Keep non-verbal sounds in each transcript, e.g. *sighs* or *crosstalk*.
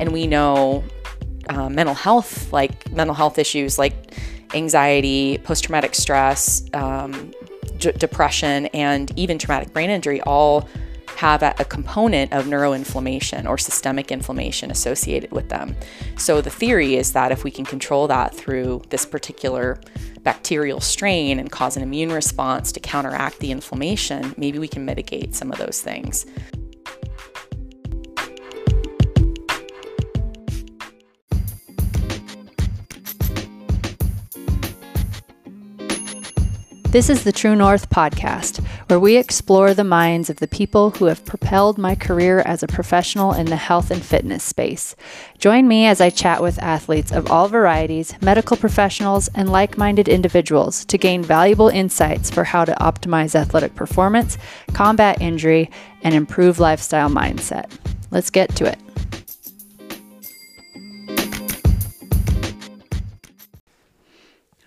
and we know uh, mental health, like mental health issues like anxiety, post traumatic stress, um, d- depression, and even traumatic brain injury all have a, a, component of neuroinflammation or systemic inflammation associated with them. So the theory is that if we can control that through this particular bacterial strain and cause an immune response to counteract the inflammation, maybe we can mitigate some of those things. This is the True North podcast, where we explore the minds of the people who have propelled my career as a professional in the health and fitness space. Join me as I chat with athletes of all varieties, medical professionals, and like minded individuals to gain valuable insights for how to optimize athletic performance, combat injury, and improve lifestyle mindset. Let's get to it.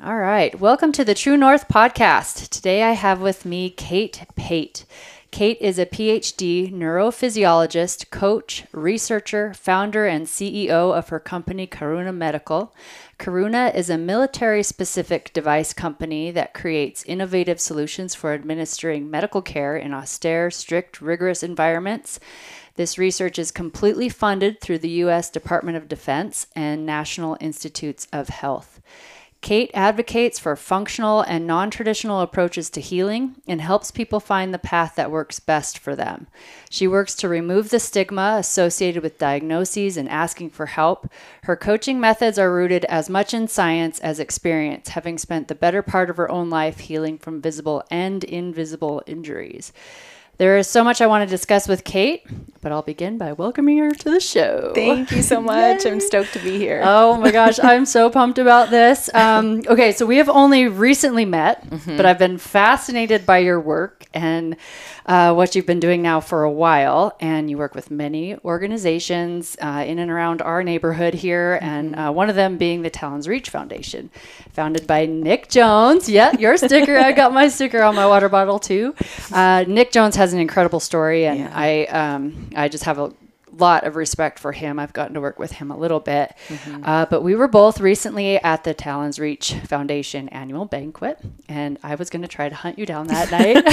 All right. Welcome to the True North podcast. Today I have with me Kate Pate. Kate is a PhD neurophysiologist, coach, researcher, founder, and CEO of her company Corona Medical. Corona is a military specific device company that creates innovative solutions for administering medical care in austere, strict, rigorous environments. This research is completely funded through the U.S. Department of Defense and National Institutes of Health. Kate advocates for functional and non traditional approaches to healing and helps people find the path that works best for them. She works to remove the stigma associated with diagnoses and asking for help. Her coaching methods are rooted as much in science as experience, having spent the better part of her own life healing from visible and invisible injuries. There is so much I want to discuss with Kate, but I'll begin by welcoming her to the show. Thank you so much. I'm stoked to be here. Oh my gosh, I'm so pumped about this. Um, okay, so we have only recently met, mm-hmm. but I've been fascinated by your work and uh, what you've been doing now for a while. And you work with many organizations uh, in and around our neighborhood here, mm-hmm. and uh, one of them being the Talons Reach Foundation, founded by Nick Jones. Yeah, your sticker. I got my sticker on my water bottle too. Uh, Nick Jones has an incredible story, and yeah. I um, I just have a lot of respect for him. I've gotten to work with him a little bit. Mm-hmm. Uh, but we were both recently at the Talons Reach Foundation annual banquet, and I was going to try to hunt you down that night.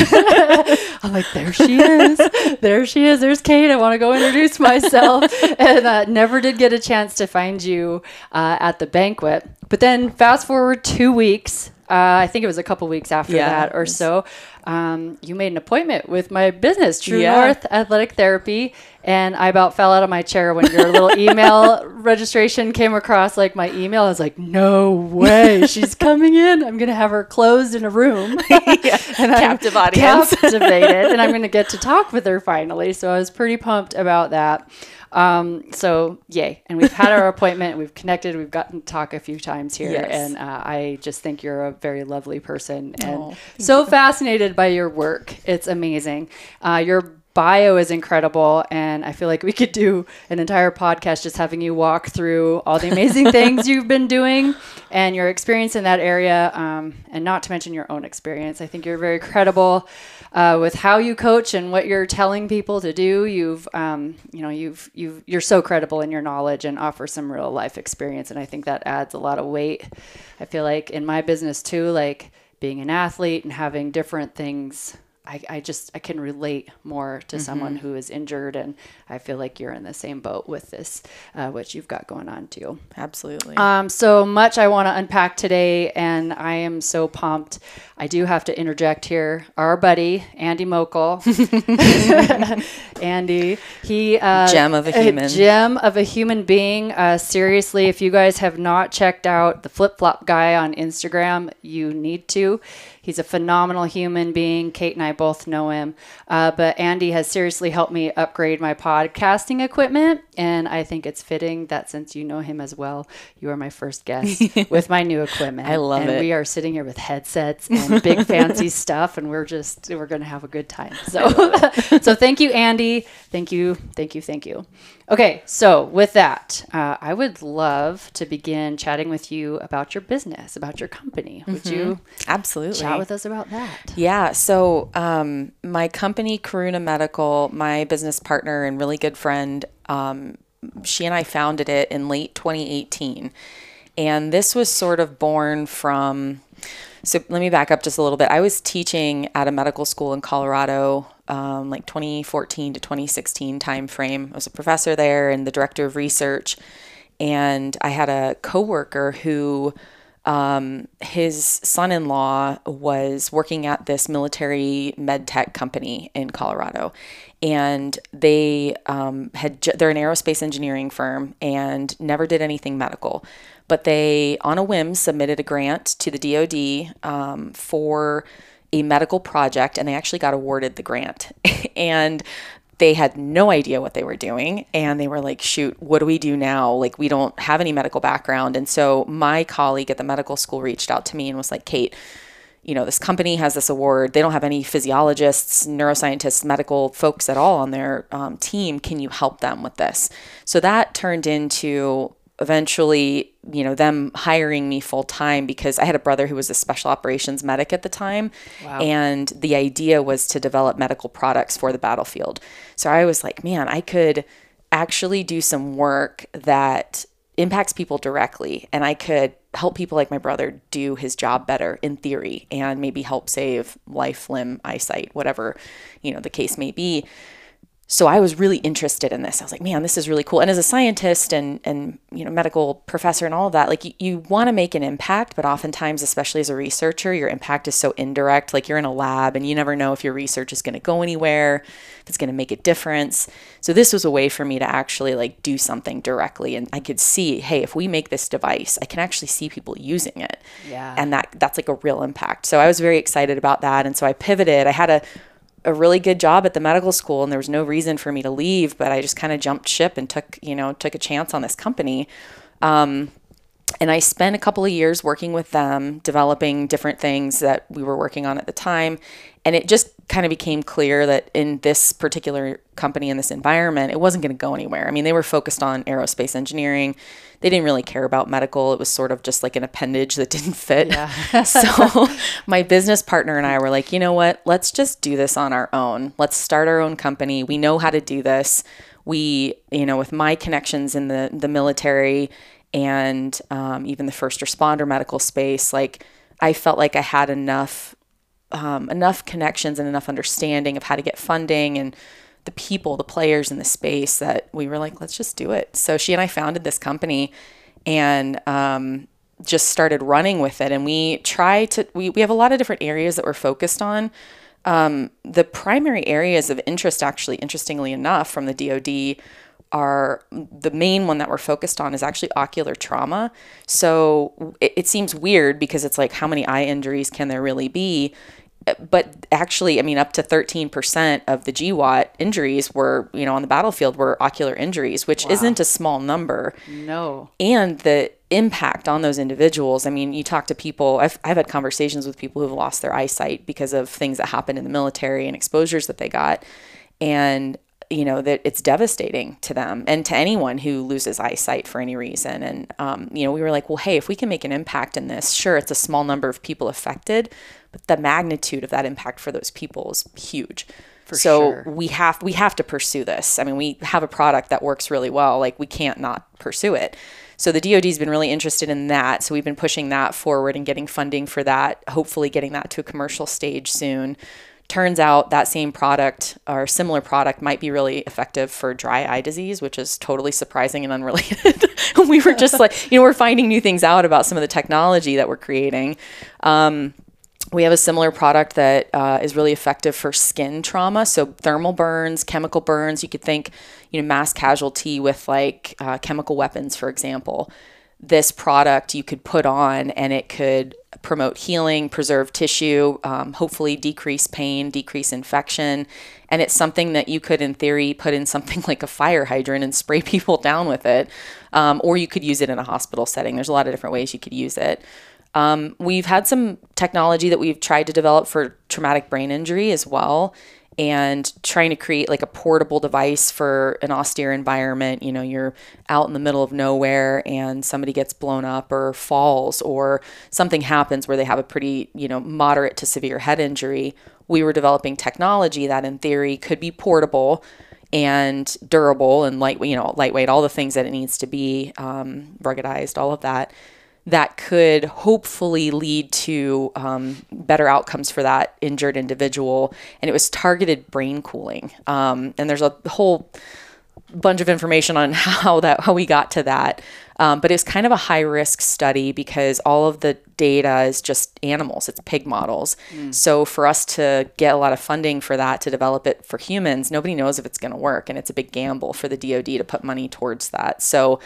*laughs* *laughs* I'm like, there she is. There she is. There's Kate. I want to go introduce myself. *laughs* and uh, never did get a chance to find you uh, at the banquet. But then fast forward two weeks. Uh, I think it was a couple weeks after yeah, that or so. Um, you made an appointment with my business, True yeah. North Athletic Therapy, and I about fell out of my chair when your little *laughs* email registration came across like my email. I was like, no way, *laughs* she's coming in. I'm gonna have her closed in a room, *laughs* yeah. and captive I'm audience, captivated, and I'm gonna get to talk with her finally. So I was pretty pumped about that. Um, so yay! And we've had our appointment. We've connected. We've gotten to talk a few times here, yes. and uh, I just think you're a very lovely person and oh, so you. fascinated by your work. It's amazing. Uh, your bio is incredible and i feel like we could do an entire podcast just having you walk through all the amazing *laughs* things you've been doing and your experience in that area um, and not to mention your own experience i think you're very credible uh, with how you coach and what you're telling people to do. You've, um, you know, you've, you've, you're so credible in your knowledge and offer some real life experience. And I think that adds a lot of weight. I feel like in my business too, like being an athlete and having different things I, I just I can relate more to mm-hmm. someone who is injured, and I feel like you're in the same boat with this, uh, what you've got going on too. Absolutely. Um, so much I want to unpack today, and I am so pumped. I do have to interject here. Our buddy Andy Moeckel, *laughs* Andy, he uh, gem of a human, a gem of a human being. Uh, seriously, if you guys have not checked out the Flip Flop guy on Instagram, you need to. He's a phenomenal human being. Kate and I both know him. Uh, but Andy has seriously helped me upgrade my podcasting equipment. And I think it's fitting that since you know him as well, you are my first guest *laughs* with my new equipment. I love and it. we are sitting here with headsets and big *laughs* fancy stuff. And we're just, we're going to have a good time. So, *laughs* so thank you, Andy. Thank you. Thank you. Thank you. Okay, so with that, uh, I would love to begin chatting with you about your business, about your company. Would mm-hmm. you absolutely chat with us about that? Yeah. So um, my company, Corona Medical, my business partner and really good friend, um, she and I founded it in late 2018. And this was sort of born from, so let me back up just a little bit. I was teaching at a medical school in Colorado, um, like 2014 to 2016 timeframe. I was a professor there and the director of research. And I had a coworker who um, his son-in-law was working at this military med tech company in Colorado, and they um, had they're an aerospace engineering firm and never did anything medical, but they on a whim submitted a grant to the DoD um, for a medical project, and they actually got awarded the grant, *laughs* and they had no idea what they were doing. And they were like shoot what do we do now? Like we don't have any medical background. And so my colleague at the medical school reached out to me and was like kate you know this company has this award. They don't have any physiologists neuroscientists medical folks at all on their um, team. Can you help them with this? So that turned into eventually, you know, them hiring me full time because I had a brother who was a special operations medic at the time. Wow. And the idea was to develop medical products for the battlefield. So I was like, man, I could actually do some work that impacts people directly and I could help people like my brother do his job better in theory and maybe help save life, limb, eyesight, whatever, you know, the case may be so I was really interested in this. I was like, man, this is really cool. And as a scientist and and you know medical professor and all of that, like you, you want to make an impact, but oftentimes, especially as a researcher, your impact is so indirect. Like you're in a lab and you never know if your research is going to go anywhere, if it's going to make a difference. So this was a way for me to actually like do something directly, and I could see, hey, if we make this device, I can actually see people using it. Yeah. And that that's like a real impact. So I was very excited about that, and so I pivoted. I had a a really good job at the medical school and there was no reason for me to leave but i just kind of jumped ship and took you know took a chance on this company. Um, and i spent a couple of years working with them developing different things that we were working on at the time. And it just kind of became clear that in this particular company in this environment it wasn't going to go anywhere. I mean they were focused on aerospace engineering. They didn't really care about medical. It was sort of just like an appendage that didn't fit. Yeah. *laughs* so my business partner and i were like you know what? Let's just do this on our own. Let's start our own company. We know how to do this. We you know with my connections in the the military and um, even the first responder medical space like i felt like i had enough um, enough connections and enough understanding of how to get funding and the people, the players in the space that we were like, let's just do it. So she and I founded this company and um, just started running with it. And we try to, we, we have a lot of different areas that we're focused on. Um, the primary areas of interest, actually, interestingly enough, from the DoD are the main one that we're focused on is actually ocular trauma. So it, it, seems weird because it's like, how many eye injuries can there really be? But actually, I mean, up to 13% of the GWOT injuries were, you know, on the battlefield were ocular injuries, which wow. isn't a small number. No. And the impact on those individuals. I mean, you talk to people, I've, I've had conversations with people who've lost their eyesight because of things that happened in the military and exposures that they got. And you know that it's devastating to them and to anyone who loses eyesight for any reason and um, you know we were like well hey if we can make an impact in this sure it's a small number of people affected but the magnitude of that impact for those people is huge for so sure. we have we have to pursue this i mean we have a product that works really well like we can't not pursue it so the DoD's been really interested in that. So we've been pushing that forward and getting funding for that, hopefully getting that to a commercial stage soon turns out that same product or similar product might be really effective for dry eye disease, which is totally surprising and unrelated. *laughs* we were just like, you know, we're finding new things out about some of the technology that we're creating. Um, we have a similar product that uh, is really effective for skin trauma. So thermal burns, chemical burns. You could think, you know, mass casualty with like uh, chemical weapons, for example this product you could put on and it could promote healing, preserve tissue, um, hopefully decrease pain, decrease infection. And it's something that you could, in theory, put in something *laughs* like a fire hydrant and spray *laughs* people down with it. Um, or you could use it in a hospital setting. There's a lot of different ways you could use it. Um, we've had some technology that we've tried to develop for traumatic brain injury as well and trying to create like a portable device for an austere environment. You know, you're out in the middle of nowhere and somebody gets blown up or falls or something happens where they have a pretty, you know, moderate to severe head injury. We were developing technology that in theory could be portable and durable and light, you know, lightweight, all the things that it needs to be, um, ruggedized, all of that, that could hopefully lead to um, better outcomes for that injured individual. And it was targeted brain cooling. Um, and there's a whole bunch of information on *laughs* how that how we got to that. Um, but it's kind of a high risk study because all of the data is just animals, it's pig models. Mm. So for us to get a lot of funding for that to develop it for humans, nobody knows if it's going to work. And it's a big gamble for the DoD to put money towards that. So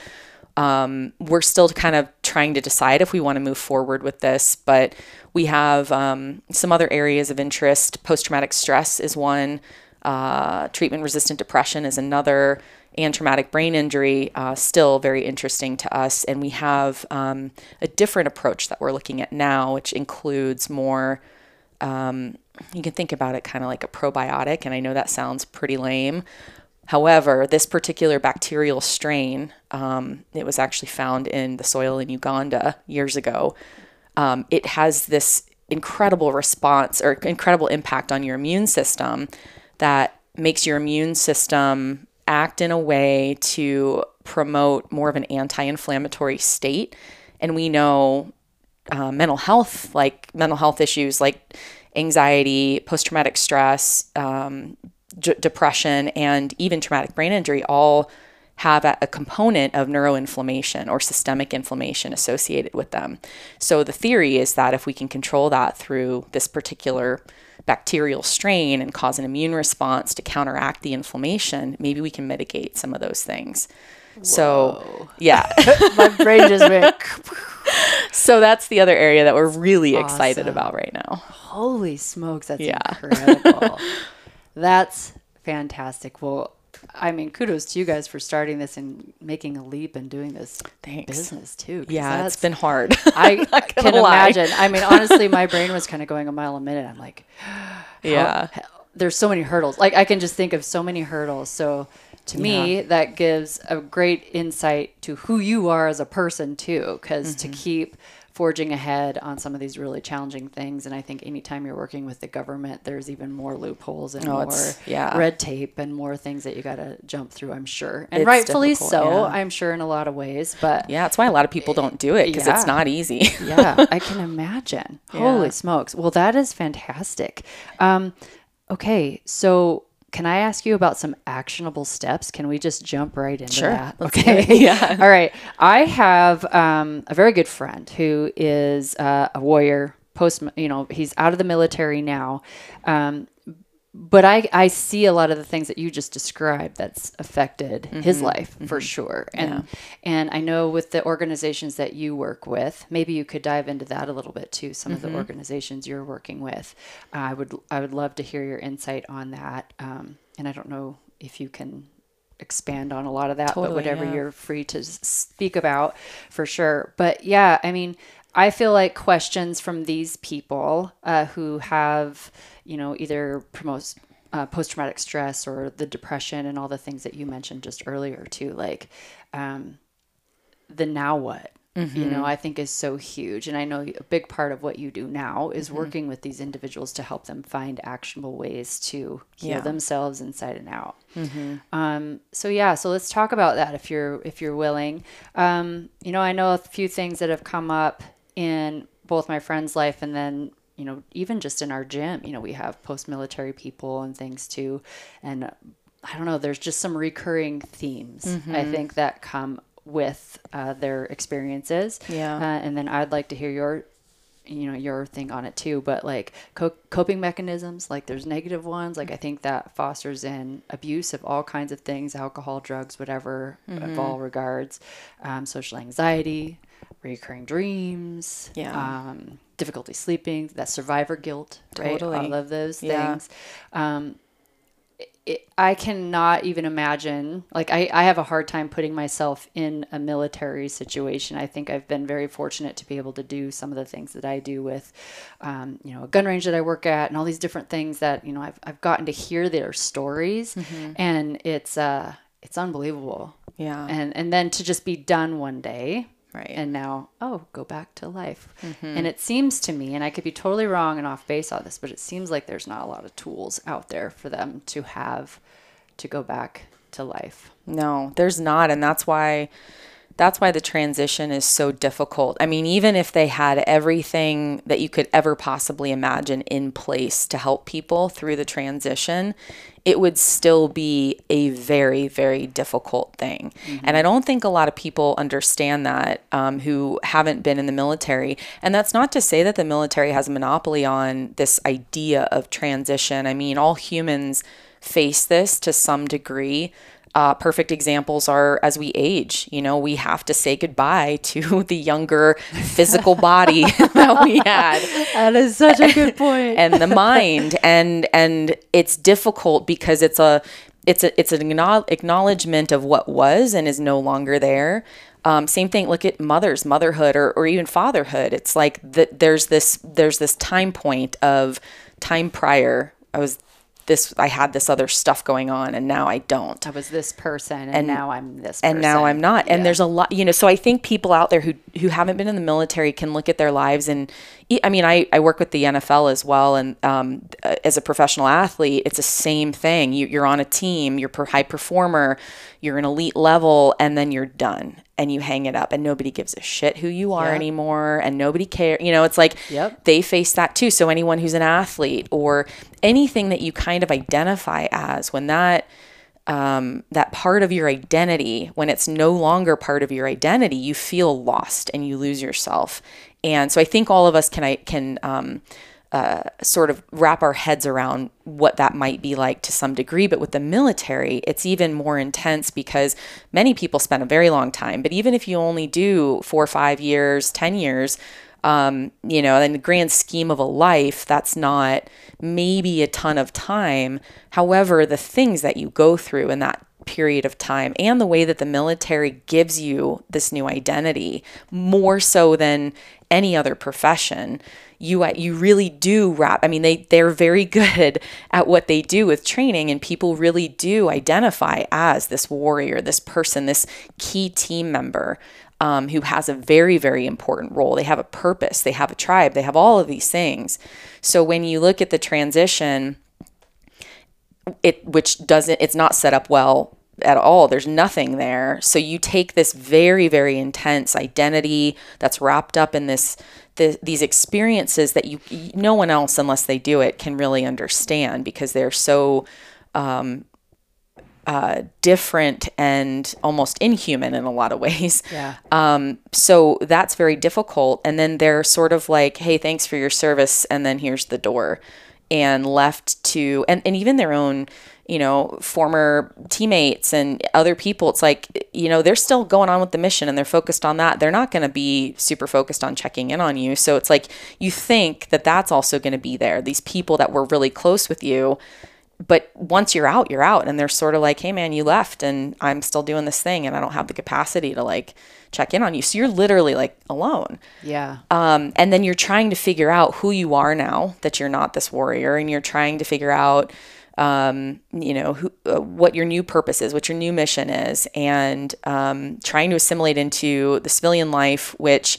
um, we're still kind of trying to decide if we want to move forward with this, but we have um, some other areas of interest. Post traumatic stress is one, uh, treatment resistant depression is another and traumatic brain injury uh, still very interesting to us. And we have um, a different approach that we're looking at now, which includes more. Um, you can think about it kind of like a probiotic, and I know that sounds pretty lame. However, this particular bacterial strain, um, it was actually found in the soil in Uganda years ago. Um, it has this incredible response or incredible impact on your immune system that makes your immune system act in a way to promote more of an anti inflammatory state. And we know uh, mental health, like mental health issues like anxiety, post traumatic stress, um, d- depression, and even traumatic brain injury all have a, a component of neuroinflammation or systemic inflammation associated with them. So the theory is that if we can control that through this particular bacterial strain and cause an immune response to counteract the inflammation, maybe we can mitigate some of those things. Whoa. So, yeah. *laughs* My brain just went. *laughs* *laughs* so that's the other area that we're really awesome. excited about right now. Holy smokes, that's yeah. incredible. That's fantastic. Well, I mean, kudos to you guys for starting this and making a leap and doing this Thanks. business too. Yeah, it's been hard. *laughs* I can lie. imagine. I mean, honestly, my brain was kind of going a mile a minute. I'm like, *gasps* yeah, there's so many hurdles. Like I can just think of so many hurdles. So to yeah. me, that gives a great insight to who you are as a person too. Because mm-hmm. to keep forging ahead on some of these really challenging things. And I think anytime you're working with the government, there's even more loopholes and oh, more yeah. red tape and more things that you got to jump through, I'm sure. And it's rightfully so, yeah. I'm sure, in a lot of ways. But yeah, that's why a lot of people don't do it because yeah. it's not easy. *laughs* yeah, I can imagine. *laughs* Holy smokes. Well, that is fantastic. Um, okay, so can I ask you about some actionable steps? Can we just jump right into sure. that? Okay. *laughs* yeah. *laughs* All right. I have um, a very good friend who is uh, a warrior. Post, you know, he's out of the military now, um, but I, I see a lot of the things that you just described that's affected mm-hmm. his life mm-hmm. for sure. And yeah. and I know with the organizations that you work with, maybe you could dive into that a little bit too. Some mm-hmm. of the mm-hmm. organizations you're working with, uh, I would I would love to hear your insight on that. Um, and I don't know if you can expand on a lot of that, totally, but whatever yeah. you're free to speak about for sure. But yeah, I mean, I feel like questions from these people uh, who have, you know, either promotes uh, post traumatic stress or the depression and all the things that you mentioned just earlier too, like um, the now what. Mm-hmm. You know. I think is so huge. And I know a big part of what you do now is mm-hmm. working with these individuals to help them find actionable ways to heal yeah. themselves inside and out. Mm-hmm. Um, so yeah, so let's talk about that if you're if you're willing. Um, you know, I know a few things that have come up in both my friend's life and then you know even just in our gym you know we have post-military people and things too. And i don't know there's just some recurring themes mm-hmm. i think that come with uh, their experiences. Yeah. Uh, and then i'd like to hear your you know your thing on it too. But like co- coping mechanisms like there's negative ones. Like i think that fosters in abuse of all kinds of things alcohol drugs whatever mm-hmm. of all regards. Um, social anxiety recurring dreams, yeah, um, difficulty sleeping, that survivor guilt, totally. right? All of those yeah. things. Um, it, I cannot even imagine. Like, I, I have a hard time putting myself in a military situation. I think I've been very fortunate to be able to do some of the things that I do with, um, you know, a gun range that I work at, and all these different things that you know I've I've gotten to hear their stories, mm-hmm. and it's uh it's unbelievable. Yeah. And and then to just be done one day Right. And now, oh, go back to life. Mm-hmm. And it seems to me, and I could be totally wrong and off base on this, but it seems like there's not a lot of tools out there for them to have to go back to life. No, there's not. And that's why that's why the transition is so difficult. I mean, even if they had everything that you could ever possibly imagine in place to help people through the transition, it would still be a very, very difficult thing. Mm-hmm. And I don't think a lot of people understand that um, who haven't been in the military. And that's not to say that the military has a monopoly on this idea of transition. I mean, all humans face this to some degree. Uh, perfect examples are as we age, you know, we have to say goodbye *laughs* to the younger physical body *laughs* that we had. That is such a good point. and the mind, and and it's difficult because it's a it's a it's an acknowledgement of what was and is no longer there. Um, same thing. Look at mothers, motherhood, or, or even fatherhood. It's like that. There's this there's this time point of time prior. I was this I had this other stuff going on and now I don't. I was this person and, and now I'm this person. And now I'm not. And there's a lot, you know, so I think people out there who who haven't been in the military can look at their lives and I mean, I, I work with the NFL as well. And um, uh, as a professional athlete, it's the same thing. You, you're on a team, you're a high performer, you're an elite level, and then you're done and you hang it up and nobody gives a shit who you are yep. anymore and nobody cares. You know, it's like yep. they face that too. So anyone who's an athlete or anything that you kind of identify as when that um, that part of your identity, when it's no longer part of your identity, you feel lost and you lose yourself. And so I think all of us can I can um, uh, sort of wrap our heads around what that might be like to some degree. But with the military, it's even more intense because many people spend a very long time. But even if you only do four, five years, 10 years, um, you know, in the grand scheme of a life, that's not maybe a ton of time. However, the things that you go through in that period of time and the way that the military gives you this new identity more so than any other profession you uh, you really do wrap i mean they they're very *laughs* good at what they do with training and people really do identify as this warrior this person this key team member um, who has a very very important role they have a purpose they have a tribe they have all of these things so when you look at the transition it which doesn't it's not set up well at all. There's nothing there. So you take this very, very intense identity that's wrapped up in this, the, these experiences that you, no one else, unless they do it, can really understand because they're so um, uh, different and almost inhuman in a lot of *laughs* ways. Yeah. Um, so that's very difficult. And then they're sort of like, hey, thanks for your service. And then here's the door. And left to, and, and even their own you know, former teammates and other people, it's like, you know, they're still going on with the mission and they're focused on that. They're not going to be super focused on checking in on you. So it's like you think that that's also going to be there. These people that were really close with you, but once you're out, you're out. And they're sort of like, hey, man, you left and I'm still doing this thing and I don't have the capacity to like check in on you. So you're literally like alone. Yeah. Um, and then you're trying to figure out who you are now that you're not this warrior and you're trying to figure out, um, you know, who, uh, what your new purpose is, what your new mission is, and um, trying to assimilate into the civilian life, which,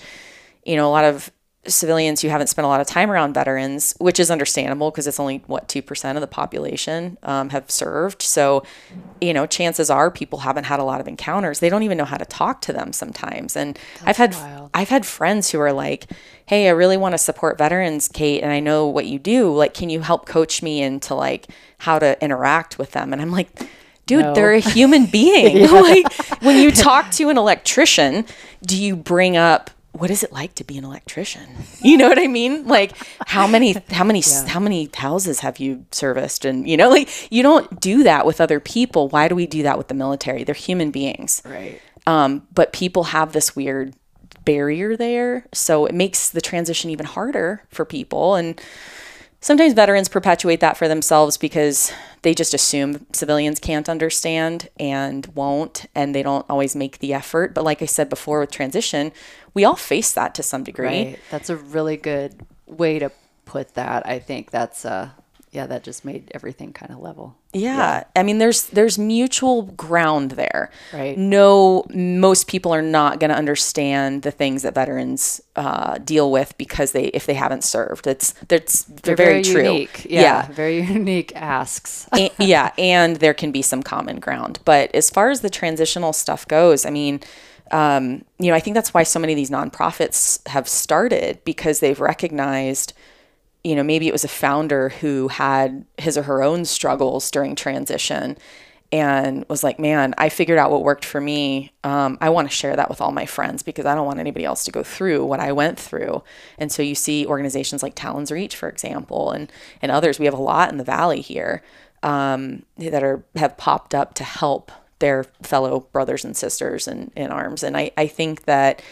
you know, a lot of civilians who haven't spent a lot of time around veterans, which is understandable because it's only what two percent of the population um, have served. So, you know, chances are people haven't had a lot of encounters. They don't even know how to talk to them sometimes. And That's I've had wild. I've had friends who are like, "Hey, I really want to support veterans, Kate, and I know what you do. Like, can you help coach me into like how to interact with them?" And I'm like dude, no. they're a human *laughs* being. *laughs* yeah. Like when you talk to an electrician, do you bring up what is it like to be an electrician? *laughs* You know what I mean? Like how many how many *laughs* yeah. how many houses have you serviced and you know like you don't do that with other people. Why do we do that with the military? They're human beings. Right. Um, but people have this weird barrier there, so it makes the transition even harder for people and sometimes veterans perpetuate that for themselves because they just assume civilians can't understand and won't and they don't always make the effort. But like i said before with transition we all face that to some degree. Right. that's a really good way to put that. I think that's uh yeah, that just made everything kind of level. Yeah. I mean there's there's mutual ground there. Right. No most people are not going to understand the things that veterans uh, deal with because they if they haven't served. It's that's they're, very, true. unique. Yeah, very *laughs* unique asks. A- yeah, and there can be some common ground. But as far as the transitional stuff goes, I mean, um, you know, I think that's why so many of these nonprofits have started because they've recognized, you know, maybe it was a founder who had his or her own struggles during transition and was like, man, I figured out what worked for me. Um, I want to share that with all my friends because I don't want anybody else to go through what I went through. And so you see organizations like Talons Reach, for example, and, and others. We have a lot in the Valley here um, that are have popped up to help their fellow brothers and sisters in, in arms. And I, I think that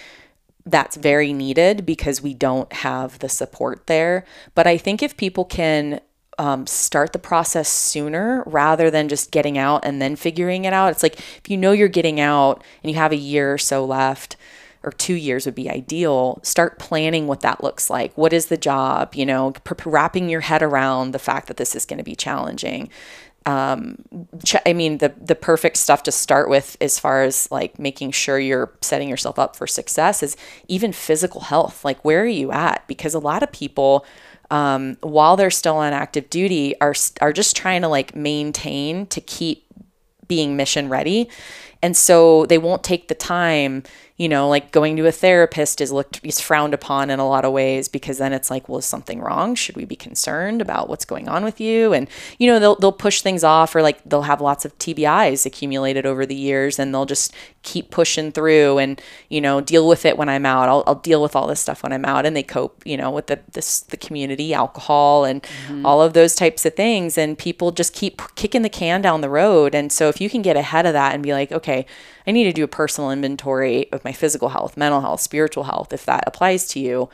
that's very needed because we don't have the support there. But I think if people can um, start the process sooner rather than just getting out and then figuring it out, it's like if you know you're getting out and you have a year or so left, or two years would be ideal. Start planning what that looks like. What is the job? You know, wrapping your head around the fact that this is going to be challenging um i mean the the perfect stuff to start with as far as like making sure you're setting yourself up for success is even physical health. Like where are you at? Because a lot of people um, while they're still on active duty are are just trying to like maintain to keep being mission ready. And so they won't take the time you know like going to a therapist is looked is frowned upon in a lot of ways because then it's like well is something wrong? Should we be concerned about what's going on with you? And you know they'll, they'll push things off or like they'll have lots of tbis accumulated over the years and they'll just keep pushing through and you know deal with it when i'm out. I'll, I'll deal with all this stuff when i'm out and they cope you know with the this the community alcohol and mm-hmm. all of those types of things. And people just keep kicking the can down the road. And so if you can get ahead of that and be like okay i need to do a personal inventory of my physical health mental health spiritual health if that applies to you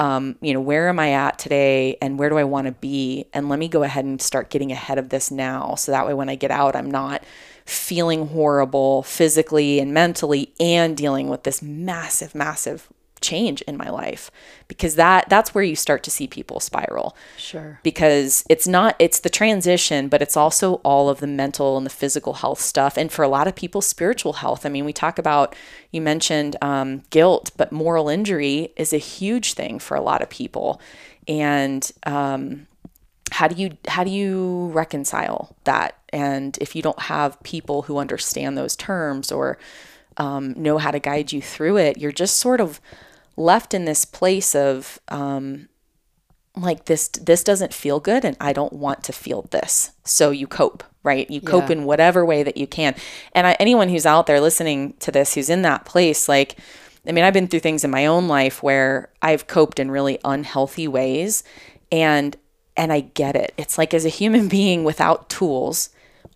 um, you know, where am I at today and where do I want to be? And let me go ahead and start getting ahead of this now. So that way, when I get out, I'm not feeling horrible physically and mentally and dealing with this massive, massive change in my life because that that's where you start to see people spiral. Sure. because it's not it's the transition but it's also all of the mental and the physical health stuff. And for a lot of people spiritual health. I mean we talk about you mentioned um, guilt but moral injury is a huge thing for a lot of people. And um, how do you how do you reconcile that? And if you don't have people who understand those terms or um, know how to guide you through it you're just sort of left in this place of um, like this this doesn't feel good and I don't want to feel this. So you cope, right? You cope Yeah. in whatever way that you can. And I, anyone who's out there listening to this who's in that place like I mean, I've been through things in my own life where I've coped in really unhealthy ways and and I get it. It's like as a human *laughs* being without tools,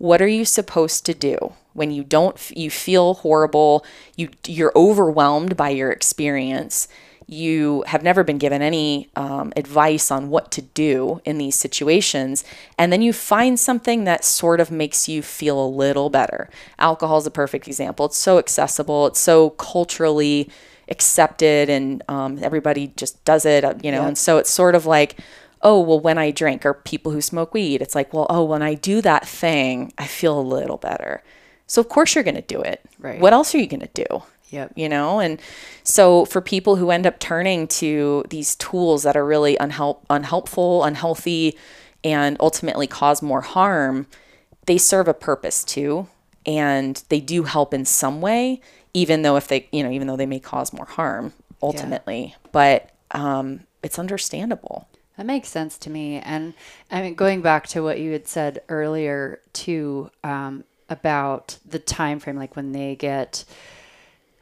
what are you supposed to do when you don't you feel horrible, you you're overwhelmed by your experience you have never been given any um, advice on what to do in these situations, and then you find something that sort of makes you feel a little better. Alcohol is a perfect example. It's so accessible, it's so culturally accepted, and um, everybody just does it, uh, you know, Yeah. and so it's sort of like, oh, well, when I drink, or people who smoke weed, it's like, well, oh, when I do that thing, I feel a little better. So, of course, you're going to do it. Right. What else are you going to do? Yep. you know and so for people who end up turning to these tools that are really unhelp unhelpful unhealthy and ultimately cause more harm they serve a purpose too and they do help in some way even though if they you know even though they may cause more harm ultimately but um, it's understandable That makes sense to me. And I mean, going back to what you had said earlier too, um, about the time frame, like when they get,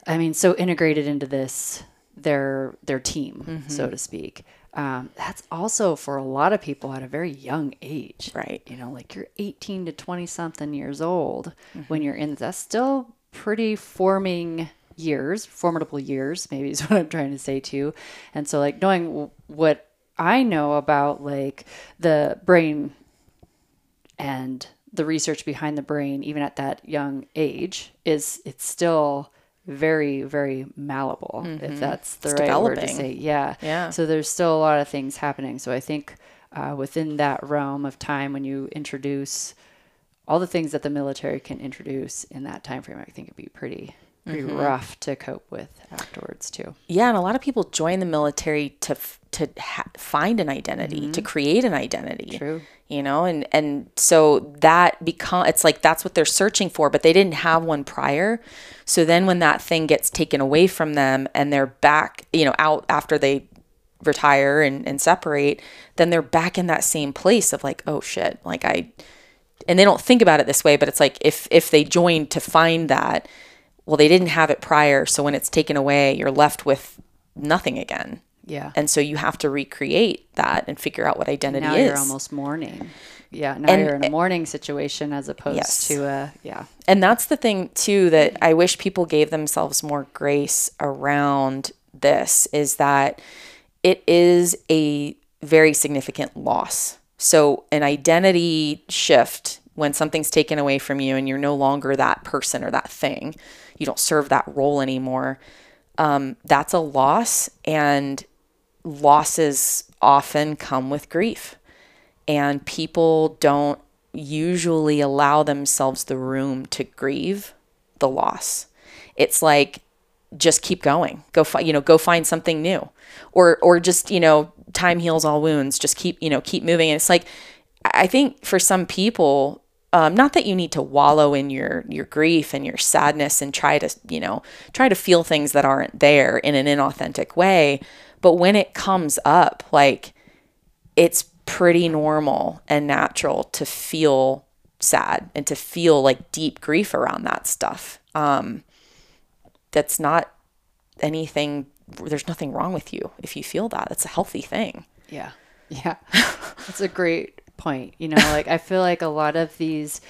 I mean, so integrated into this, their their team, so to speak. Um, that's also for a lot of people at a very young age, Right. You know, like you're 18 to 20 something years old when you're in. That's still pretty forming years, formidable years, maybe is *laughs* what I'm trying to say too. And so, like knowing w- what I know about like the brain and the research behind the brain, even at that young age, is it's still very, very malleable, if that's the It's right word to say. Yeah. Yeah. So there's still a lot of things happening. So I think uh, within that realm of time when you introduce all the things that the military can introduce in that time frame, I think it'd be pretty pretty Mm-hmm. rough to cope with afterwards too. Yeah, and a lot of people join the military to to ha- find an identity, to create an identity. True. You know, and and so that become it's like that's what they're searching for, but they didn't have one prior. So then when that thing gets taken away from them and they're back, you know, out after they retire and, and separate, then they're back in that same place of like, oh shit, like I and they don't think about it this way, but it's like if if they join to find that, well, they didn't have it prior, so when it's taken away, you're left with nothing again. Yeah. And so you have to recreate that and figure out what identity now is. you're almost mourning. Yeah, now And- you're in a mourning situation as opposed Yes. to a yeah. and that's the thing too that I wish people gave themselves more grace around this is that it is a very significant loss. So an identity shift when something's taken away from you and you're no longer that person or that thing, you don't serve that role anymore. Um, that's a loss, and losses often come with grief. And people don't usually allow themselves the room to grieve the loss. It's like just keep going. Go find you know go find something new. Or or just, you know, time heals all wounds. Just keep, you know, keep moving. And it's like I think for some people um, not that you need to wallow in your your grief and your sadness and try to you know try to feel things that aren't there in an inauthentic way but when it comes up like it's pretty normal and natural to feel sad and to feel like deep grief around that stuff. Um, that's not anything, there's nothing wrong with you if you feel that. It's a healthy thing. Yeah. Yeah. *laughs* That's a great point. You know, like I feel like a lot of these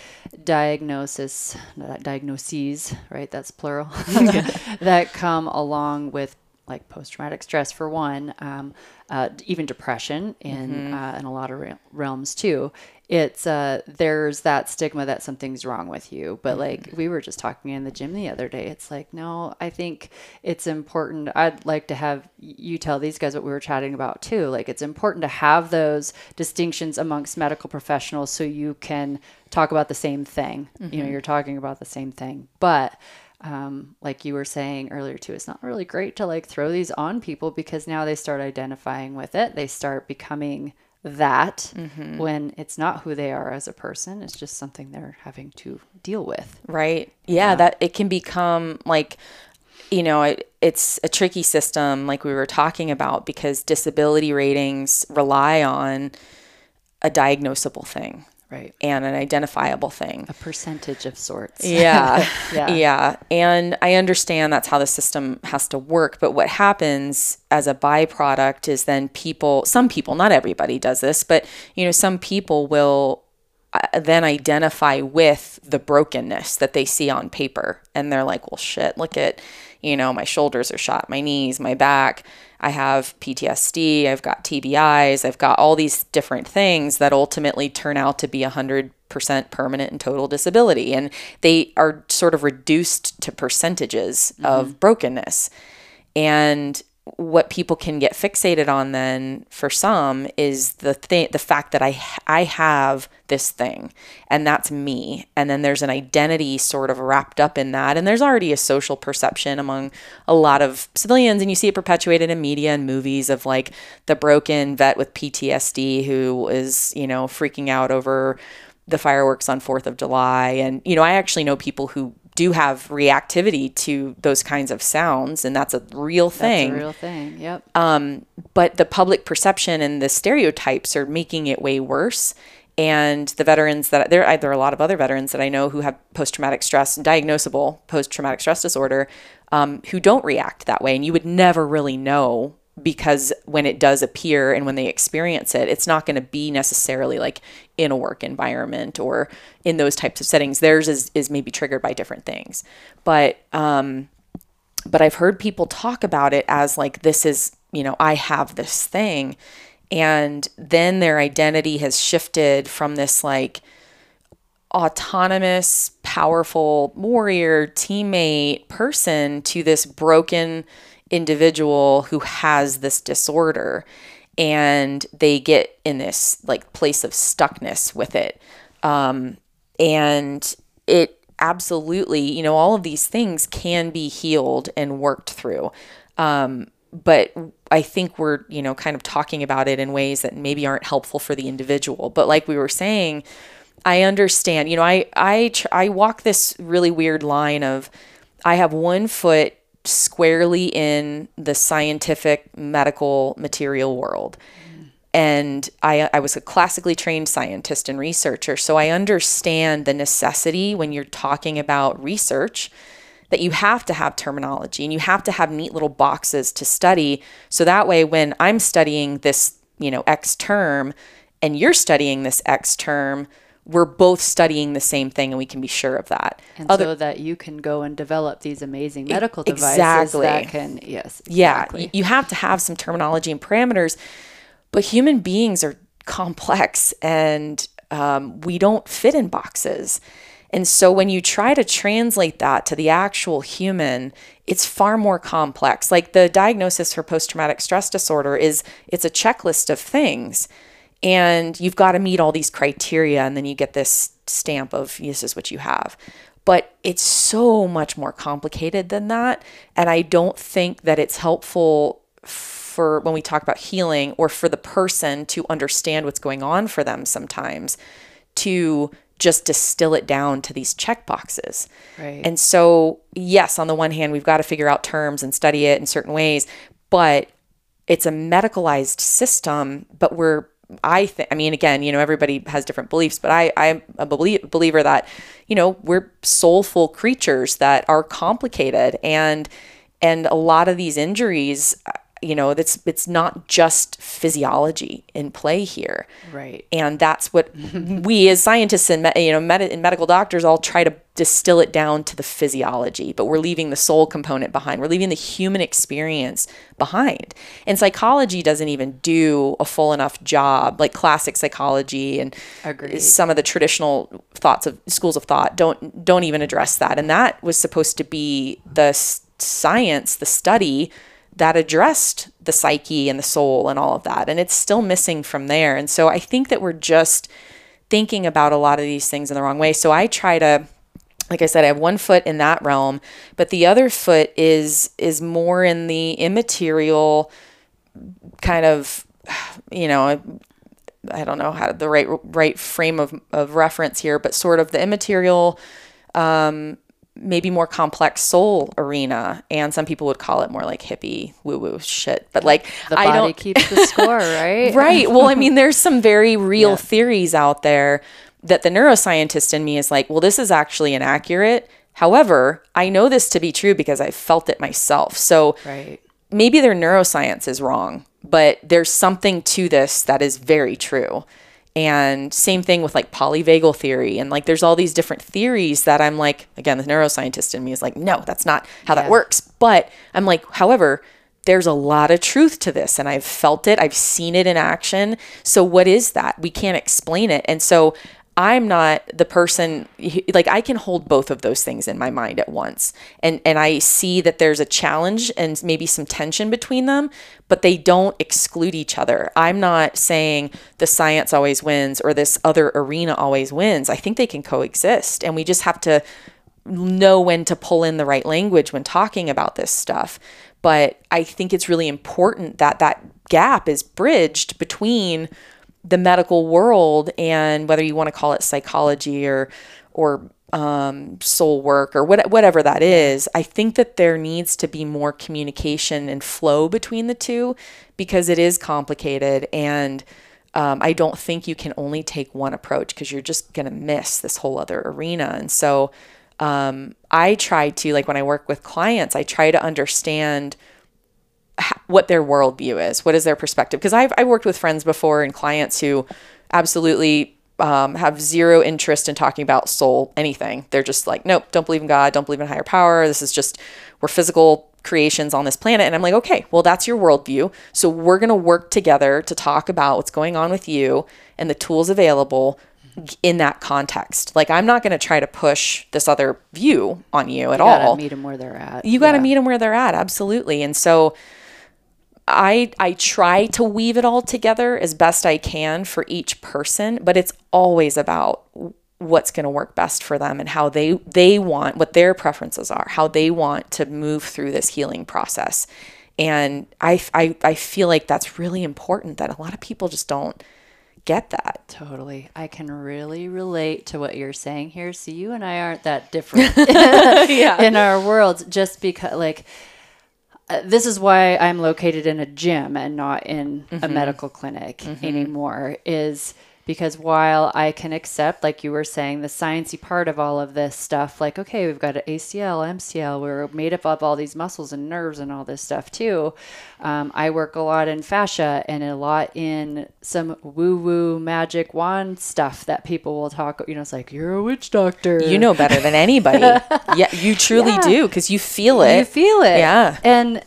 diagnosis not diagnoses, right? That's plural. *laughs* *laughs* that come along with like post-traumatic stress for one, um, uh, even depression in uh, in a lot of re- realms too. It's uh, there's that stigma that something's wrong with you, but like we were just talking in the gym the other day, it's like no, I think it's important. I'd like to have you tell these guys what we were chatting about too. Like it's important to have those distinctions amongst medical professionals so you can talk about the same thing. You know, you're talking about the same thing, but um, like you were saying earlier too, it's not really great to like throw these on people because now they start identifying with it. They start becoming that when it's not who they are as a person. It's just something they're having to deal with. Right. Yeah, that it can become like you know, it, it's a tricky system like we were talking about because disability ratings rely on a diagnosable thing Right. and an identifiable thing. A percentage of sorts. *laughs* Yeah. *laughs* Yeah. yeah. And I understand that's how the system has to work. But what happens as a byproduct is then people, some people, not everybody does this, but, you know, some people will uh, then identify with the brokenness that they see on paper. And they're like, well, shit, look at, you know, my shoulders are shot, my knees, my back. I have PTSD, I've got TBIs, I've got all these different things that ultimately turn out to be 100% permanent and total disability. And they are sort of reduced to percentages of mm-hmm. brokenness. And what people can get fixated on then for some is the thing the fact that I I have this thing and that's me. And then there's an identity sort of wrapped up in that and there's already a social perception among a lot of civilians and you see it perpetuated in media and movies of like the broken vet with PTSD who is you know freaking out over the fireworks on 4th of July. And you know I actually know people who do have reactivity to those kinds of sounds and that's a real thing That's a real thing. Yep. but the public perception and the stereotypes are making it way worse and the veterans that there there are a lot of other veterans that I know who have post traumatic stress and diagnosable post traumatic stress disorder um, who don't react that way and you would never really know because when it does appear and when they experience it it's not going to be necessarily like in a work environment or in those types of settings theirs is is maybe triggered by different things but um but I've heard people talk about it as like this is, you know, I have this thing. And then their identity has shifted from this like autonomous, powerful warrior, teammate person to this broken individual who has this disorder. And they get in this like place of stuckness with it. Um, and it absolutely, you know, all of these things can be healed and worked through. Um, but I think we're, you know, kind of talking about it in ways that maybe aren't helpful for the individual. But like we were saying, I understand, you know, I I I walk this really weird line of I have one foot squarely in the scientific medical material world. And I, I was a classically trained scientist and researcher. So I understand the necessity when you're talking about research that you have to have terminology and you have to have neat little boxes to study. So that way, when I'm studying this, you know, X term and you're studying this X term, we're both studying the same thing and we can be sure of that. And Other, so that you can go and develop these amazing medical devices exactly. that can, yes. Exactly. Yeah. You have to have some terminology and parameters, but human beings are complex and um, we don't fit in boxes. And so when you try to translate that to the actual human, it's far more complex. Like the diagnosis for post traumatic stress disorder is it's a checklist of things and you've got to meet all these criteria and then you get this stamp of this is what you have but it's so much more complicated than that and i don't think that it's helpful for when we talk about healing or for the person to understand what's going on for them sometimes to just distill it down to these check boxes. Right. And so, yes, on the one hand, we've got to figure out terms and study it in certain ways, but it's a medicalized system, but we're I think, I mean, again, you know, everybody has different beliefs, but I, I'm a belie- believer that, you know, we're soulful creatures that are complicated and, and a lot of these injuries, you know, that's, it's not just physiology in play here. Right. And that's what *laughs* we as scientists and, you know, med- and medical doctors all try to distill it down to the physiology, but we're leaving the soul component behind. We're leaving the human experience behind. And psychology doesn't even do a full enough job, like classic psychology and Agreed. some of the traditional thoughts of schools of thought don't don't even address that. And that was supposed to be the science, the study that addressed the psyche and the soul and all of that. And it's still missing from there. And so I think that we're just thinking about a lot of these things in the wrong way. So I try to like I said, I have one foot in that realm, but the other foot is is more in the immaterial kind of, you know, I don't know how the right right frame of, of reference here, but sort of the immaterial, um, maybe more complex soul arena, and some people would call it more like hippie woo woo shit. But like the body I don't keeps the score, *laughs* right? right. Well, I mean, there's some very real yeah. theories out there that the neuroscientist in me is like, well, this is actually inaccurate. However, I know this to be true because I felt it myself. So right. maybe their neuroscience is wrong, but there's something to this that is very true. And same thing with like polyvagal theory. And like there's all these different theories that I'm like, again, the neuroscientist in me is like, no, that's not how yeah. that works. But I'm like, however, there's a lot of truth to this and I've felt it, I've seen it in action. So what is that? We can't explain it. And so I'm not the person like I can hold both of those things in my mind at once. And and I see that there's a challenge and maybe some tension between them, but they don't exclude each other. I'm not saying the science always wins or this other arena always wins. I think they can coexist and we just have to know when to pull in the right language when talking about this stuff. But I think it's really important that that gap is bridged between the medical world and whether you want to call it psychology or or um, soul work or what, whatever that is, I think that there needs to be more communication and flow between the two because it is complicated and um, I don't think you can only take one approach because you're just going to miss this whole other arena. And so um, I try to, like when I work with clients, I try to understand what their worldview is. What is their perspective? Because I've, I've worked with friends before and clients who absolutely um, have zero interest in talking about soul, anything. They're just like, nope, don't believe in God, don't believe in higher power. This is just, we're physical creations on this planet. And I'm like, okay, well, that's your worldview. So we're going to work together to talk about what's going on with you and the tools available in that context. Like I'm not going to try to push this other view on you at all. you all. Meet them where they're at. You got to yeah. meet them where they're at, absolutely. And so I I try to weave it all together as best I can for each person, but it's always about what's going to work best for them and how they they want what their preferences are, how they want to move through this healing process. And I, I, I feel like that's really important that a lot of people just don't get that. Totally. I can really relate to what you're saying here. So you and I aren't that different *laughs* *laughs* yeah. in our worlds just because like this is why I'm located in a gym and not in mm-hmm. a medical clinic mm-hmm. anymore is because while I can accept, like you were saying, the sciencey part of all of this stuff, like okay, we've got an ACL, MCL, we're made up of all these muscles and nerves and all this stuff too. Um, I work a lot in fascia and a lot in some woo-woo magic wand stuff that people will talk. You know, it's like you're a witch doctor. You know better than anybody. *laughs* yeah, you truly yeah. do because you feel it. You feel it. Yeah, and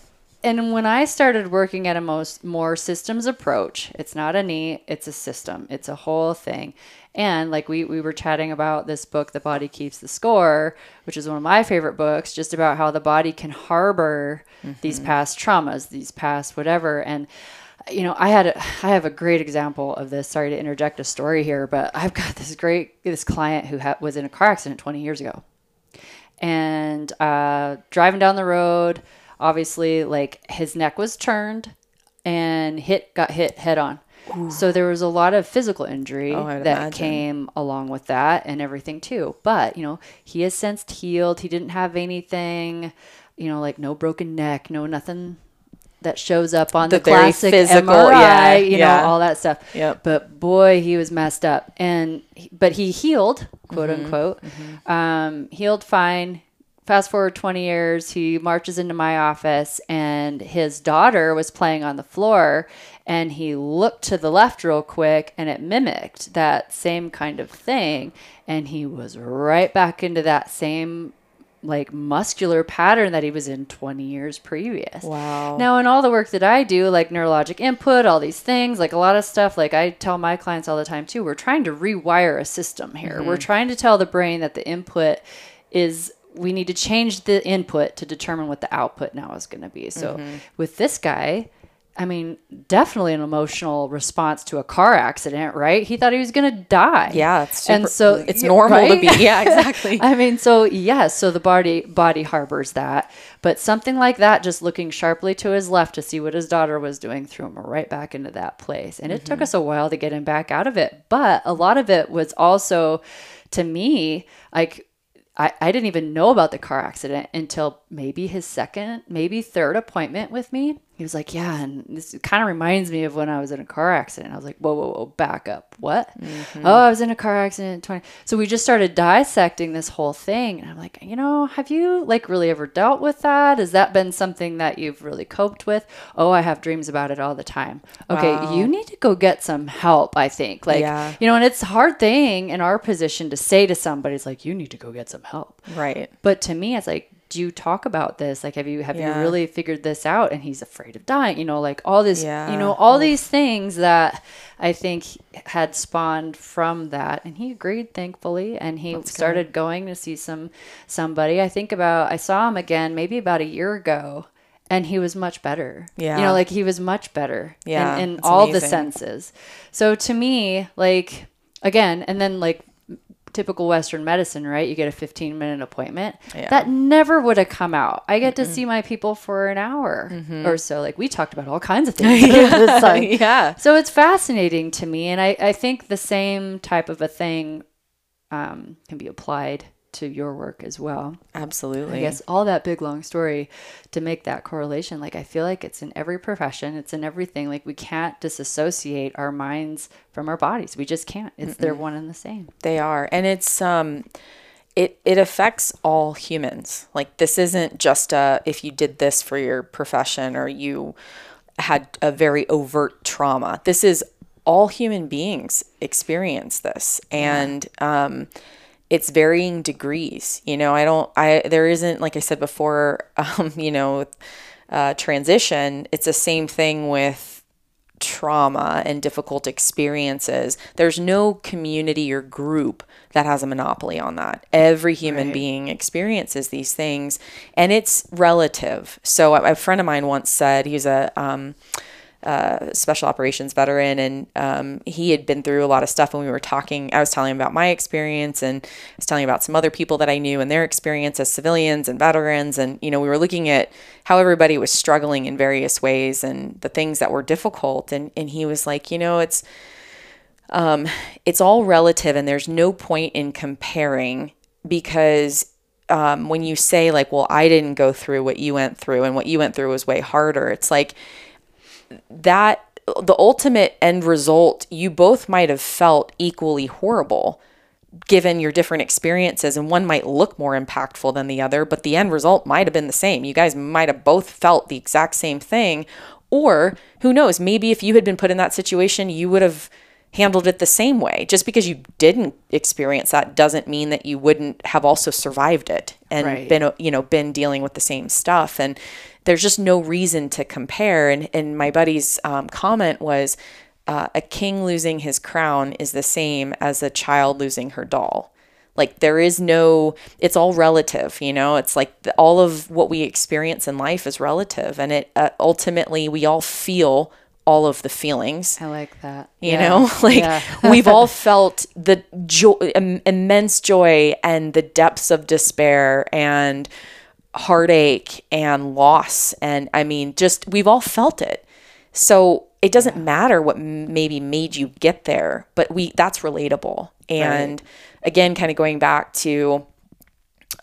and when I started working at a most more systems approach, it's not a knee, it's a system. It's a whole thing. And like we we were chatting about this book, The Body Keeps the Score, which is one of my favorite books, just about how the body can harbor mm-hmm. these past traumas, these past whatever. And you know, I had a, I have a great example of this. Sorry to interject a story here, but I've got this great this client who ha- was in a car accident 20 years ago, and uh, driving down the road obviously like his neck was turned and hit got hit head on. Ooh. So there was a lot of physical injury oh, that imagine. came along with that and everything too. But, you know, he has since healed. He didn't have anything, you know, like no broken neck, no nothing that shows up on the, the classic physical, MRI, yeah, you yeah. know, all that stuff. Yep. But boy, he was messed up, and but he healed, quote mm-hmm. unquote, mm-hmm. Um, healed fine fast forward 20 years, he marches into my office and his daughter was playing on the floor and he looked to the left real quick and it mimicked that same kind of thing and he was right back into that same like muscular pattern that he was in 20 years previous. Wow. Now, in all the work that I do, like neurologic input, all these things, like a lot of stuff, like I tell my clients all the time too, we're trying to rewire a system here. Mm-hmm. We're trying to tell the brain that the input is we need to change the input to determine what the output now is going to be. So mm-hmm. with this guy, I mean, definitely an emotional response to a car accident, right? He thought he was going to die. Yeah, super, and so it's normal right? to be. Yeah, *laughs* exactly. I mean, so yes, so the body body harbors that, but something like that, just looking sharply to his left to see what his daughter was doing, threw him right back into that place. And it mm-hmm. took us a while to get him back out of it, but a lot of it was also, to me, like I, I didn't even know about the car accident until maybe his second, maybe third appointment with me he was like, Yeah, and this kind of reminds me of when I was in a car accident. I was like, Whoa, whoa, whoa, back up. What? Mm-hmm. Oh, I was in a car accident 20. So we just started dissecting this whole thing. And I'm like, You know, have you like really ever dealt with that? Has that been something that you've really coped with? Oh, I have dreams about it all the time. Okay, wow. you need to go get some help, I think. Like, yeah. you know, and it's a hard thing in our position to say to somebody, it's like, You need to go get some help. Right. But to me, it's like, do you talk about this? Like, have you have yeah. you really figured this out? And he's afraid of dying. You know, like all this. Yeah. You know, all these things that I think had spawned from that, and he agreed, thankfully, and he That's started good. going to see some somebody. I think about I saw him again maybe about a year ago, and he was much better. Yeah. You know, like he was much better. Yeah. In, in all amazing. the senses. So to me, like again, and then like typical Western medicine, right? You get a 15 minute appointment. Yeah. That never would have come out. I get mm to see my people for an hour mm-hmm. or so. Like we talked about all kinds of *laughs* things. *laughs* yeah. *laughs* yeah. So it's fascinating to me. And I, I think the same type of a thing um, can be applied to your work as well. Absolutely. I guess all that big long story to make that correlation, like I feel like it's in every profession, it's in everything. Like we can't disassociate our minds from our bodies. We just can't. It's Mm-mm. they're one and the same. They are. And it's um it it affects all humans. Like this isn't just a if you did this for your profession or you had a very overt trauma. This is all human beings experience this. And yeah. um it's varying degrees. You know, I don't, I, there isn't, like I said before, *laughs* um, you know, uh, transition, it's the same thing with trauma and difficult experiences, there's no community or group that has a monopoly on that. Every human Right. being experiences these things, and it's relative. So, a, a friend of mine once said he's a um, uh, special operations veteran, and um, he had been through a lot of stuff. And we were talking, I was telling him about my experience, and I was telling him about some other people that I knew and their experience as civilians and veterans. And you know, we were looking at how everybody was struggling in various ways and the things that were difficult. And and he was like, you know, it's um, it's all relative, and there's no point in comparing because um, when you say like, well, I didn't go through what you went through, and what you went through was way harder. It's like that the ultimate end result you both might have felt equally horrible given your different experiences and one might look more impactful than the other but the end result might have been the same. You guys might have both felt the exact same thing or who knows maybe if you had been put in that situation you would have handled it the same way. Just because you didn't experience that doesn't mean that you wouldn't have also survived it and Right. been you know been dealing with the same stuff. And there's just no reason to compare and and my buddy's um, comment was uh, a king losing his crown is the same as a child losing her doll like there is no it's all relative you know it's like the, all of what we experience in life is relative and it uh, ultimately we all feel all of the feelings I like that. you Yeah. know *laughs* like Yeah. *laughs* we've all felt the joy Im- immense joy and the depths of despair and heartache and loss. And i mean just we've all felt it. So it doesn't matter what m- maybe made you get there but we that's relatable. And again kind of going back to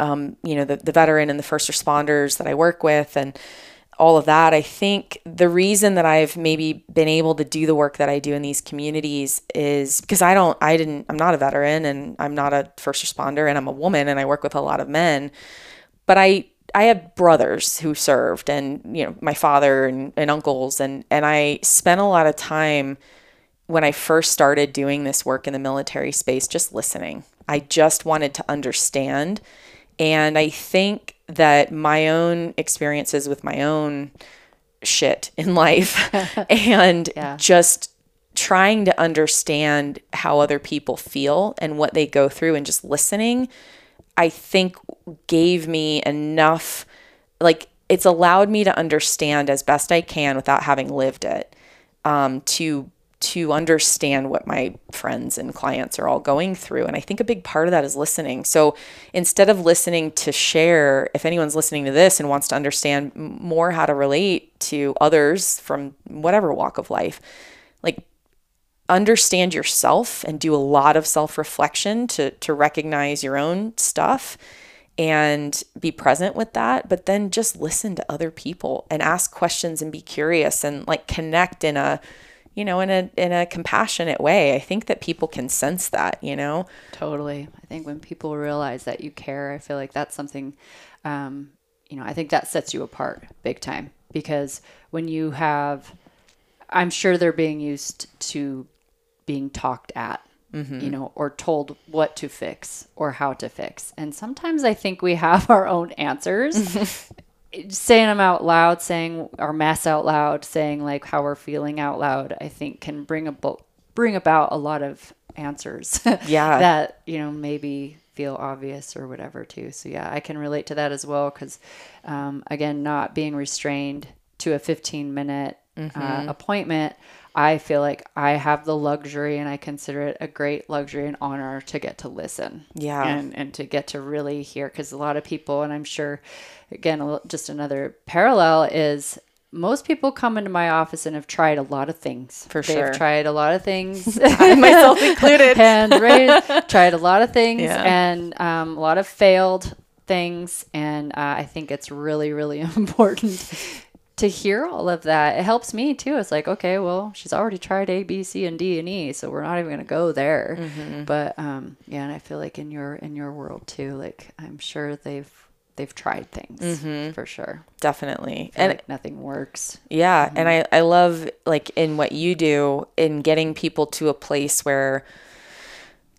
um, you know the, the veteran and the first responders that i work with and all of that i think the reason that i've maybe been able to do the work that i do in these communities is because i don't i didn't i'm not a veteran and i'm not a first responder and i'm a woman and i work with a lot of men. But i i have brothers who served and you know my father and, and uncles and and i spent a lot of time when I first started doing this work in the military space, just listening. I just wanted to understand. And I think that my own experiences with my own shit in life *laughs* and Yeah. just trying to understand how other people feel and what they go through and just listening, I think gave me enough, like, it's allowed me to understand as best I can without having lived it um, to to understand what my friends and clients are all going through. And i think a big part of that is listening. So instead of listening to share if anyone's listening to this and wants to understand more how to relate to others from whatever walk of life understand yourself and do a lot of self-reflection to to recognize your own stuff and be present with that but then just listen to other people and ask questions and be curious and like connect in a you know in a in a compassionate way i think that people can sense that you know Totally. I think when people realize that you care, I feel like that's something, um, you know, I think that sets you apart big time because when you have, I'm sure they're being used to being talked at, you know, or told what to fix or how to fix. And sometimes I think we have our own answers. *laughs* saying them out loud, saying our mess out loud, saying like how we're feeling out loud, I think can bring about bring about a lot of answers. *laughs* Yeah. that you know maybe feel obvious or whatever too. So yeah, I can relate to that as well because um, again, not being restrained to a 15 minute uh, appointment. I feel like I have the luxury and I consider it a great luxury and honor to get to listen Yeah. and, and to get to really hear because a lot of people and i'm sure again just another parallel is most people come into my office and have tried a lot of things For they've sure. tried a lot of things *laughs* myself included *laughs* hand raised tried a lot of things Yeah. and um, a lot of failed things and uh, i think it's really really *laughs* important to hear all of that it helps me too. It's like okay well she's already tried a b c and d and e so we're not even going to go there. Mm-hmm. but um yeah and i feel like in your in your world too like i'm sure they've they've tried things Mm-hmm. for sure. Definitely. And and like nothing works. Yeah, and I I love like in what you do in getting people to a place where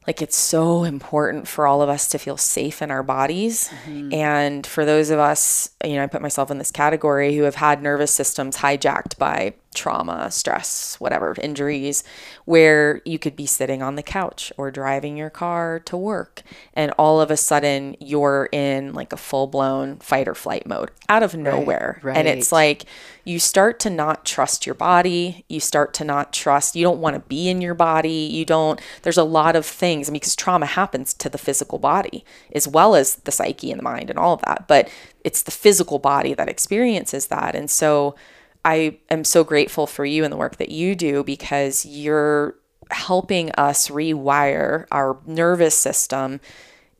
like it's so important for all of us to feel safe in our bodies. Mm-hmm. And for those of us, you know, I put myself in this category who have had nervous systems hijacked by trauma, stress, whatever, injuries, where you could be sitting on the couch or driving your car to work. And all of a sudden, you're in like a full blown fight or flight mode out of nowhere. And it's like you start to not trust your body. You start to not trust, you don't want to be in your body. You don't, there's a lot of things because trauma happens to the physical body as well as the psyche and the mind and all of that. But it's the physical body that experiences that. And so, I am so grateful for you and the work that you do because you're helping us rewire our nervous system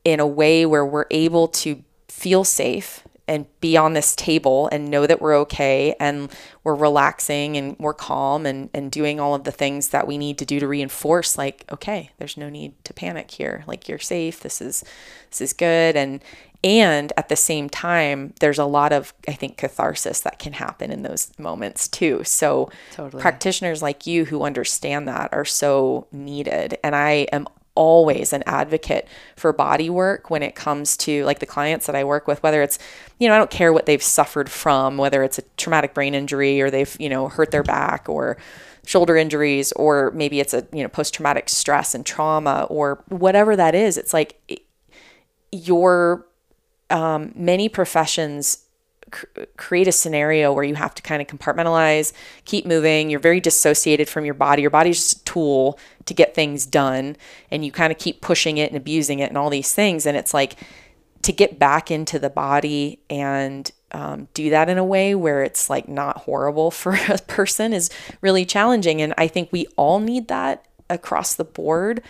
in a way where we're able to feel safe and be on this table and know that we're okay and we're relaxing and we're calm and, and doing all of the things that we need to do to reinforce like okay there's no need to panic here. Like you're safe. This is this is good. And and at the same time there's a lot of i think catharsis that can happen in those moments too. So Totally. practitioners like you who understand that are so needed. And i am always an advocate for body work when it comes to like the clients that I work with whether it's you know I don't care what they've suffered from whether it's a traumatic brain injury or they've you know hurt their back or shoulder injuries or maybe it's a you know post traumatic stress and trauma or whatever that is. It's like your um, many professions cr- create a scenario where you have to kind of compartmentalize, keep moving. You're very dissociated from your body. Your body's just a tool to get things done, and you kind of keep pushing it and abusing it and all these things. And it's like to get back into the body and um, do that in a way where it's like not horrible for *laughs* a person is really challenging. And I think we all need that across the board.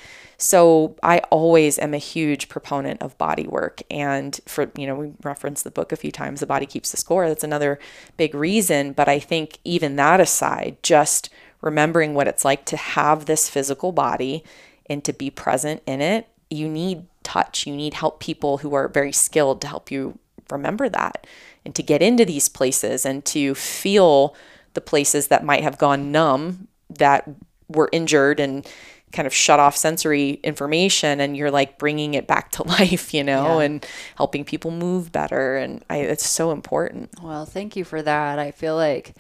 So I always am a huge proponent of body work. And for, you know, we referenced the book a few times, The Body Keeps the Score. That's another big reason. But I think even that aside, just remembering what it's like to have this physical body and to be present in it, you need touch. You need help people who are very skilled to help you remember that and to get into these places and to feel the places that might have gone numb that were injured and kind of shut off sensory information and you're like bringing it back to *laughs* life you know Yeah. and helping people move better and I, it's so important Well, thank you for that. I feel like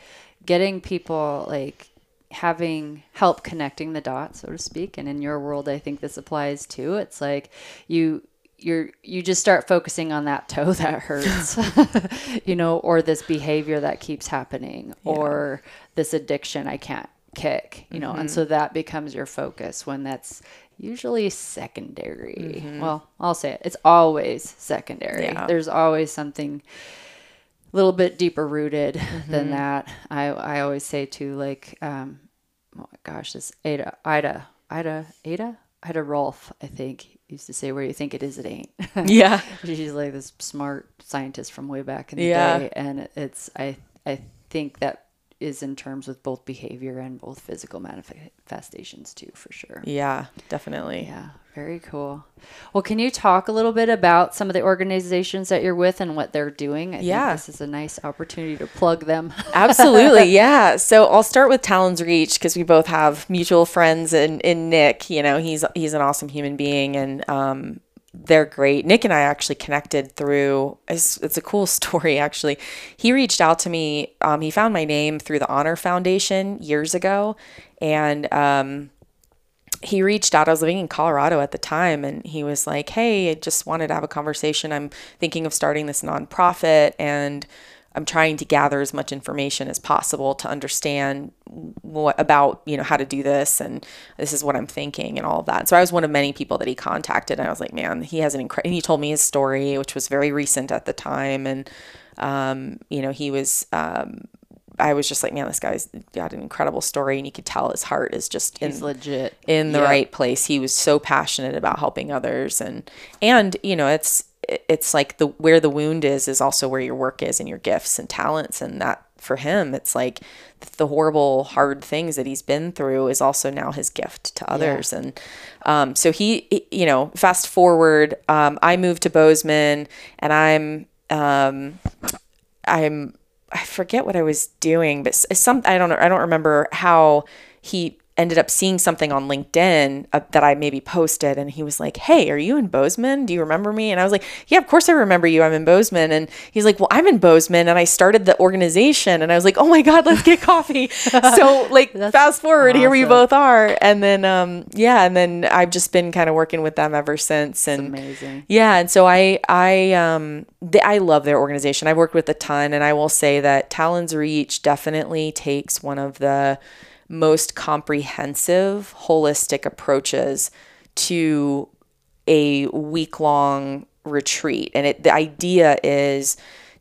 getting people like having help connecting the dots, so to speak. And in your world, I think this applies too. It's like you you're you just start focusing on that toe that *laughs* hurts, *laughs* you know, or this behavior that keeps happening, or this addiction I can't kick, you know, and so mm-hmm. that becomes your focus when that's usually secondary. Mm-hmm. Well, I'll say it. It's always secondary. Yeah. There's always something a little bit deeper rooted than mm-hmm. that. I I always say too, like, um, oh my gosh, this Ada Ida Ida Ada Ida Rolf, I think used to say, "Where you think it is, it ain't." *laughs* yeah She's like this smart scientist from way back in the Yeah. day, and it's I I think that is in terms with both behavior and both physical manifestations too, for sure. yeah definitely Yeah, very cool. Well, can you talk a little bit about some of the organizations that you're with and what they're doing? I Yeah. think this is a nice opportunity to plug them. *laughs* Absolutely, yeah. So I'll start with Talon's Reach because we both have mutual friends in, in Nick. You know, he's he's an awesome human being, and um, they're great. Nick and I actually connected through. It's, it's a cool *laughs* story actually. He reached out to me. Um, he found my name through the Honor Foundation years ago, and um, he reached out. I was living in Colorado at the time, and he was like, "Hey, I just wanted to have a conversation. I'm thinking of starting this nonprofit, and I'm trying to gather as much information as possible to understand what about you know how to do this, and this is what I'm thinking, and all of that." So I was one of many people that he contacted, and I was like, "Man, he has an incredible." And he told me his story, which was very recent at the time, and um, you know, he was. Um, I was just like, man, this guy's got an incredible story, and you could tell his heart is just in He's legit. in the right place. He was so passionate about helping others and and you know, it's it's like the where the wound is is also where your work is and your gifts and talents and that for him it's like the horrible hard things that he's been through is also now his gift to others. And um, so he, you know fast forward um, i moved to bozeman and i'm um, i'm i forget what i was doing but some i don't know i don't remember how he ended up seeing something on LinkedIn uh, that I maybe posted, and he was like, "Hey, are you in Bozeman? Do you remember me?" And I was like, "Yeah, of course I remember you. I'm in Bozeman." And he's like, "Well, I'm in Bozeman, and I started the organization." And I was like, "Oh my God, let's get coffee!" *laughs* so like, fast forward, here we both are, and then um, yeah, and then I've just been kind of working with them ever since, and amazing. yeah, and so I I um th- I love their organization. I've worked with a ton, and I will say that Talon's Reach definitely takes one of the most comprehensive, holistic approaches to a week long retreat, and it the idea is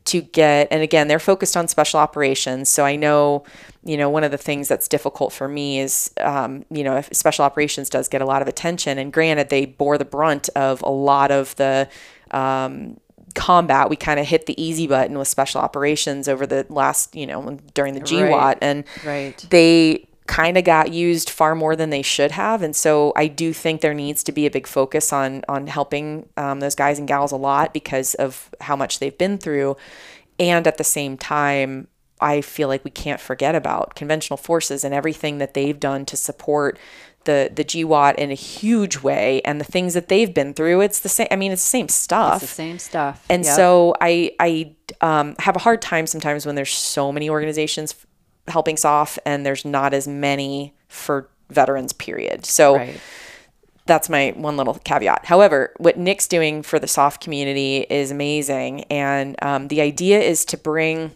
to get and again they're focused on special operations so i know you know one of the things that's difficult for me is um, you know if special operations does get a lot of attention and granted they bore the brunt of a lot of the um, combat we kind of hit the easy button with special operations over the last you know during the GWOT Right. and Right. they kind of got used far more than they should have and so i do think there needs to be a big focus on on helping um, those guys and gals a lot because of how much they've been through and at the same time i feel like we can't forget about conventional forces and everything that they've done to support the the GWOT in a huge way and the things that they've been through it's the same i mean it's the same stuff It's the same stuff. and Yep. so I I um, have a hard time sometimes when there's so many organizations helping SOF and there's not as many for veterans. Period. So right. that's my one little caveat. However, what Nick's doing for the soft community is amazing, and um, the idea is to bring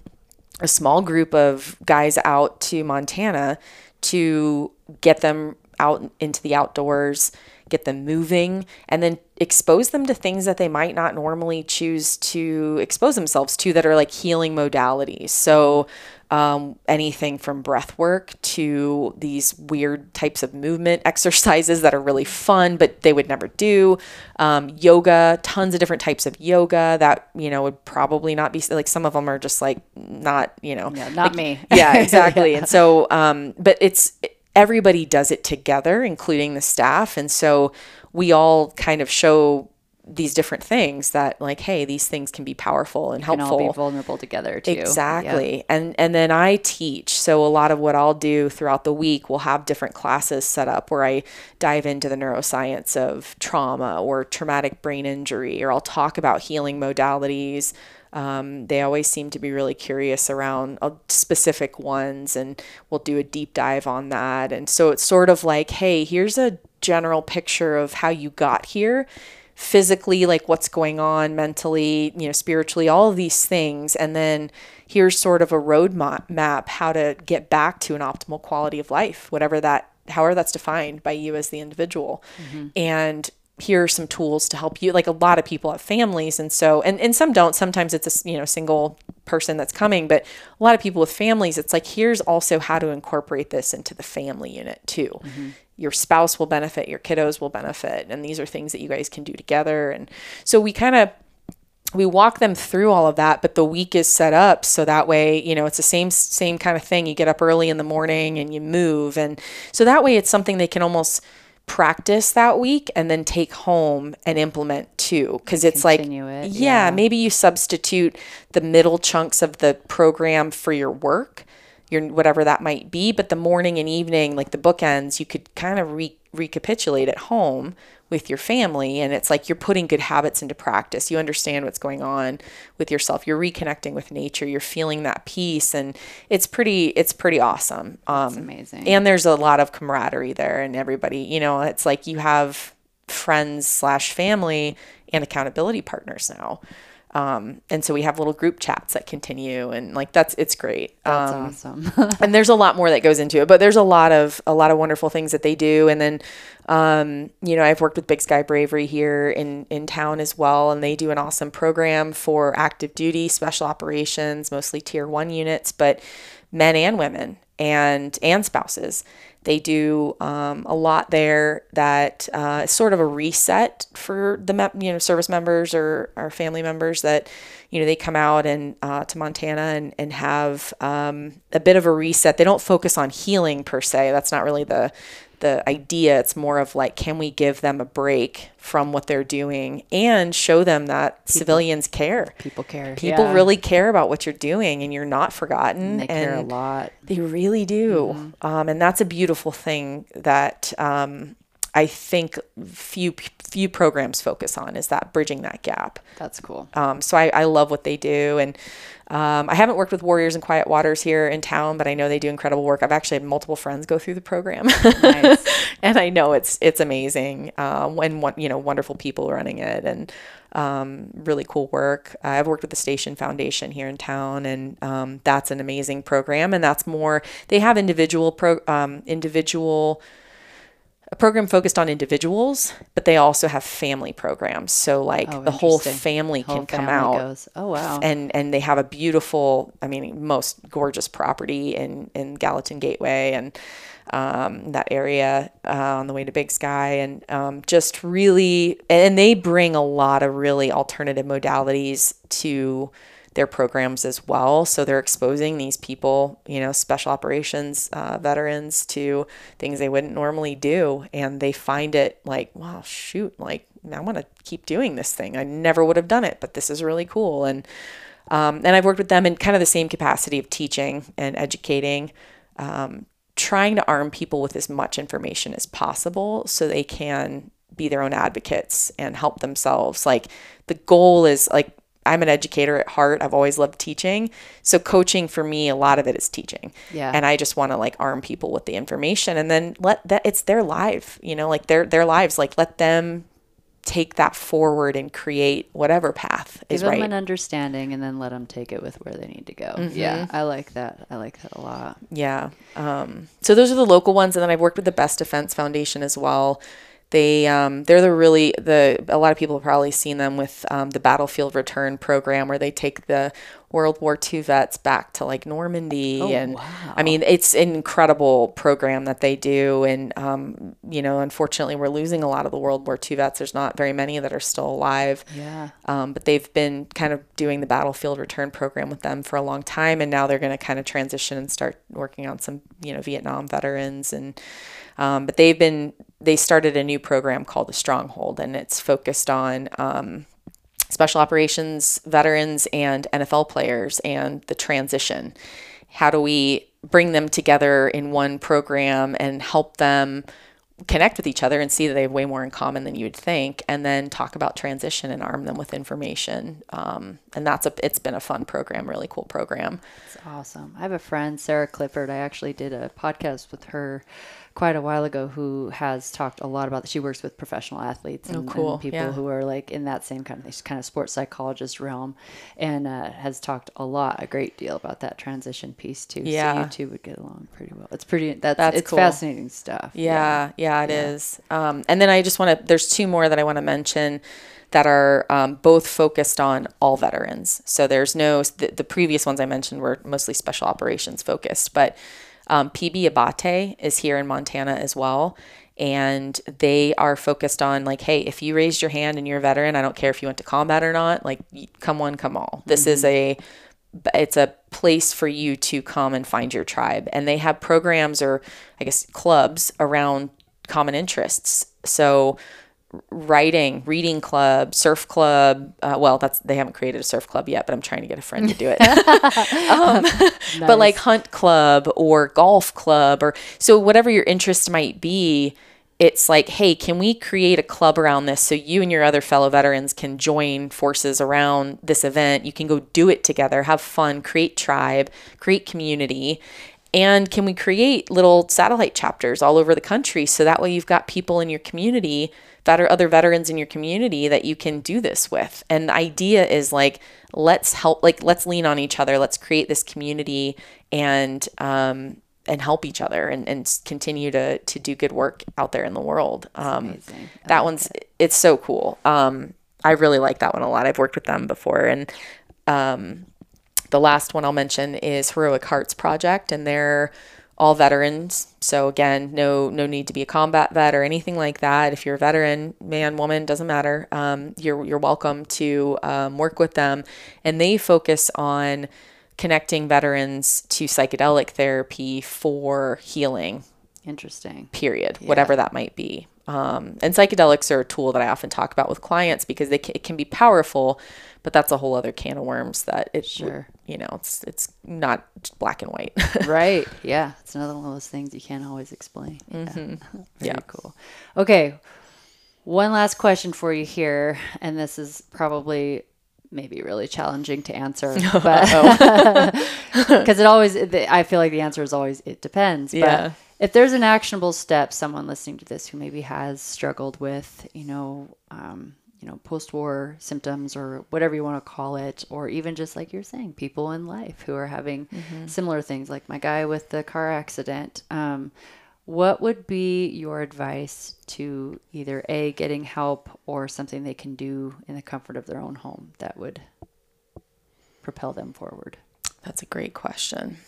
a small group of guys out to Montana to get them out into the outdoors, get them moving, and then expose them to things that they might not normally choose to expose themselves to that are like healing modalities. So, um, anything from breath work to these weird types of movement *laughs* exercises that are really fun, but they would never do. Um, yoga, tons of different types of yoga that, you know, would probably not be like some of them are just like not, you know, Yeah, not like- me. *laughs* yeah, *laughs* exactly. And so, um, but it's everybody does it together, including the staff. And so we all kind of show these different things that like, hey, these things can be powerful and helpful. all be vulnerable together too. Exactly. And and then I teach. So a lot of what I'll do throughout the week, we'll have different classes set up where I dive into the neuroscience of trauma or traumatic brain injury, or I'll talk about healing modalities. Um, they always seem to be really curious around uh, specific ones, and we'll do a deep dive on that. And so it's sort of like, hey, here's a general picture of how you got here physically like what's going on mentally you know spiritually all of these things. And then here's sort of a roadmap map how to get back to an optimal quality of life whatever that however that's defined by you as the individual. Mm-hmm. And here are some tools to help you like a lot of people have families. And so and, and some don't. Sometimes it's a you know single person that's coming but a lot of people with families it's like here's also how to incorporate this into the family unit too mm-hmm. Your spouse will benefit your kiddos will benefit and these are things that you guys can do together. And so we kind of we walk them through all of that but the week is set up so that way you know it's the same same kind of thing. You get up early in the morning and you move. And so that way it's something they can almost practice that week and then take home and implement too. Because it's like it, yeah, yeah. maybe you substitute the middle chunks of the program for your work your whatever that might be but the morning and evening like the bookends you could kind of re- recapitulate at home with your family and it's like you're putting good habits into practice. You understand what's going on with yourself. You're reconnecting with nature. You're feeling that peace and it's pretty it's pretty awesome. Um amazing. and there's a lot of camaraderie there and everybody you know it's like you have friends slash family and accountability partners now um, and so we have little group chats that continue and like that's it's great. That's um, awesome. *laughs* and there's a lot more that goes into it but there's a lot of a lot of wonderful things that they do. And then um, you know i've worked with big sky bravery here in in town as well and they do an awesome program for active duty special operations mostly tier one units. But men and women and and spouses they do um, a lot there that uh, is sort of a reset for the mem- you know service members or our family members that you know they come out and uh, to Montana and, and have um, a bit of a reset. They don't focus on healing per se. That's not really the the idea. It's more of like, can we give them a break from what they're doing and show them that civilians care. People care. People Yeah. really care about what you're doing, and you're not forgotten. They care a lot. They really do, um, and that's a beautiful thing that um, I think few few programs focus on is that bridging that gap. That's cool. Um, so I, I love what they do, and um, I haven't worked with Warriors in Quiet Waters here in town, but I know they do incredible work. I've actually had multiple friends go through the program, Nice. *laughs* and I know it's it's amazing. Um, and one, you know, wonderful people running it, and um, really cool work. I've worked with the Station Foundation here in town, and um, that's an amazing program. And that's more they have individual pro um, individual a program focused on individuals, but they also have family programs. So like Oh, the whole family Whole can come family out goes, oh wow. and and they have a beautiful i mean most gorgeous property in in gallatin gateway and um, that area uh, on the way to big sky and um, just really and they bring a lot of really alternative modalities to their programs as well. So they're exposing these people you know special operations uh, veterans to things they wouldn't normally do. And they find it like wow shoot like i want to keep doing this thing. I never would have done it but this is really cool. And um, and I've worked with them in kind of the same capacity of teaching and educating, um, trying to arm people with as much information as possible so they can be their own advocates and help themselves. Like the goal is like, I'm an educator at heart. I've always loved teaching. So coaching for me, a lot of it is teaching. Yeah. And I just want to like arm people with the information and then let that it's their life, you know, like their their lives. Like let them take that forward and create whatever path Give is them right. an understanding and then let them take it with where they need to go. Mm-hmm. Yeah, I like that. I like that a lot. Yeah. Um, so those are the local ones, and then I've worked with the Best Defense Foundation as well. They um, they're the really the a lot of people have probably seen them with um, the Battlefield Return program where they take the World War II vets back to like Normandy, Oh, and wow. I mean it's an incredible program that they do, and um, you know unfortunately we're losing a lot of the World War II vets. There's not very many that are still alive. Yeah. Um, but they've been kind of doing the battlefield return program with them for a long time, and now they're going to kind of transition and start working on some, you know, Vietnam veterans. And um, but they've been they started a new program called the Stronghold, and it's focused on um, special operations veterans and NFL players and the transition. How do we bring them together in one program and help them? connect with each other and see that they have way more in common than you would think and then talk about transition and arm them with information um, and that's a it's been a fun program really cool program It's awesome. I have a friend, Sarah Clifford. I actually did a podcast with her quite a while ago who has talked a lot about she works with professional athletes and, and cool. people Yeah. who are like in that same kind of kind of sports psychologist realm and uh, has talked a lot a great deal about that transition piece too so Yeah. you two would get along pretty well it's pretty that's, That's it's cool. fascinating stuff yeah yeah, it is. um, and then i just want to there's two more that i want to mention that are um, both focused on all veterans so there's no the, the previous ones i mentioned were mostly special operations focused but um, PB Abbate is here in montana as well and they are focused on like hey if you raised your hand and you're a veteran i don't care if you went to combat or not like come one come all. This is a it's a place for you to come and find your tribe. And they have programs or i guess clubs around common interests. So writing reading club surf club uh, well that's they haven't created a surf club yet but i'm trying to get a friend to do it. *laughs* Um, *laughs* but like hunt club or golf club or so whatever your interest might be it's like hey can we create a club around this so you and your other fellow veterans can join forces around this event? You can go do it together have fun create tribe create community and can we create little satellite chapters all over the country so that way you've got people in your community that are other veterans in your community that you can do this with? And the idea is like, let's help, like, let's lean on each other. Let's create this community and, um, and help each other and, and continue to, to do good work out there in the world. Um, that one's, it's so cool. Um, I really like that one a lot. I've worked with them before and, um, the last one I'll mention is Heroic Hearts Project, and they're all veterans. So again, no no need to be a combat vet or anything like that. If you're a veteran, man, woman, doesn't matter. Um, you're you're welcome to um, work with them, and they focus on connecting veterans to psychedelic therapy for healing Interesting. period, whatever that might be. Um, and psychedelics are a tool that I often talk about with clients because they can, it can be powerful, but that's a whole other can of worms that it, Sure. you know, it's it's not black and white. *laughs* right. Yeah. It's another one of those things you can't always explain. Yeah. *laughs* Very Yeah. cool. Okay. One last question for you here. And this is probably maybe really challenging to answer, *laughs* but because it always, I feel like the answer is always, it depends. Yeah. But if there's an actionable step, someone listening to this who maybe has struggled with, you know, um, you know, post-war symptoms or whatever you want to call it, or even just like you're saying, people in life who are having similar things, like my guy with the car accident. Um, what would be your advice to either a getting help or something they can do in the comfort of their own home that would propel them forward? That's a great question.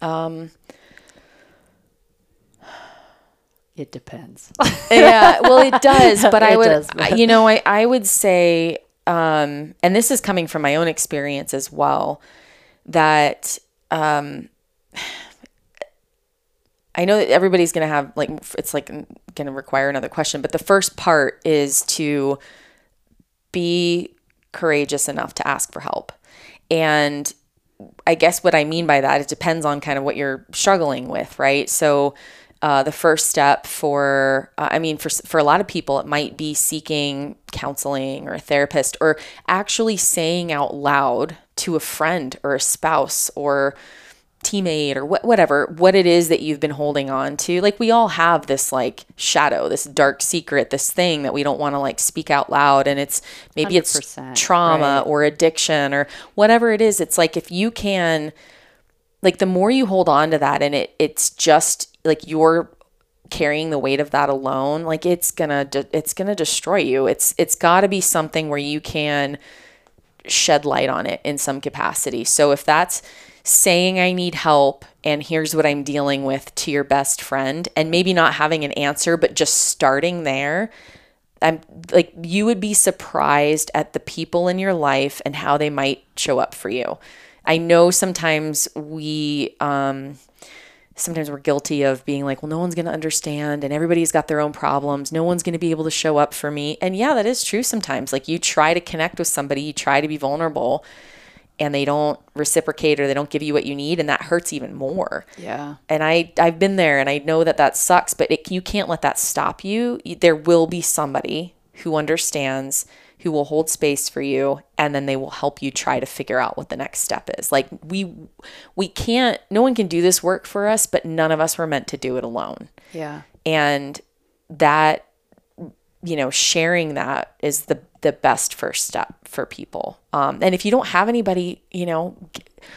Um, It depends. *laughs* yeah, well, it does, but *laughs* I It would, does, I- you know, I, I would say, um, and this is coming from my own experience as well, that um, *sighs* I know that everybody's going to have, like, it's like going to require another question, but the first part is to be courageous enough to ask for help. And I guess what I mean by that, it depends on kind of what you're struggling with, right? So, uh, the first step for, uh, I mean, for for a lot of people, it might be seeking counseling or a therapist, or actually saying out loud to a friend or a spouse or teammate or wh- whatever what it is that you've been holding on to like we all have this like shadow this dark secret this thing that we don't want to like speak out loud and it's maybe it's trauma right. or addiction or whatever it is it's like if you can like the more you hold on to that and it it's just like you're carrying the weight of that alone like it's gonna de- it's gonna destroy you it's it's got to be something where you can shed light on it in some capacity so if that's saying i need help and here's what i'm dealing with to your best friend and maybe not having an answer but just starting there I'm like you would be surprised at the people in your life and how they might show up for you. I know sometimes we um sometimes we're guilty of being like, well, no one's going to understand and everybody's got their own problems. No one's going to be able to show up for me. And yeah, that is true sometimes. Like you try to connect with somebody, you try to be vulnerable and they don't reciprocate or they don't give you what you need and that hurts even more Yeah. and I I've been there and I know that that sucks but it, you can't let that stop you there will be somebody who understands who will hold space for you and then they will help you try to figure out what the next step is. Like we we can't no one can do this work for us but none of us were meant to do it alone. Yeah. and that you know sharing that is the the best first step for people. Um, and if you don't have anybody you know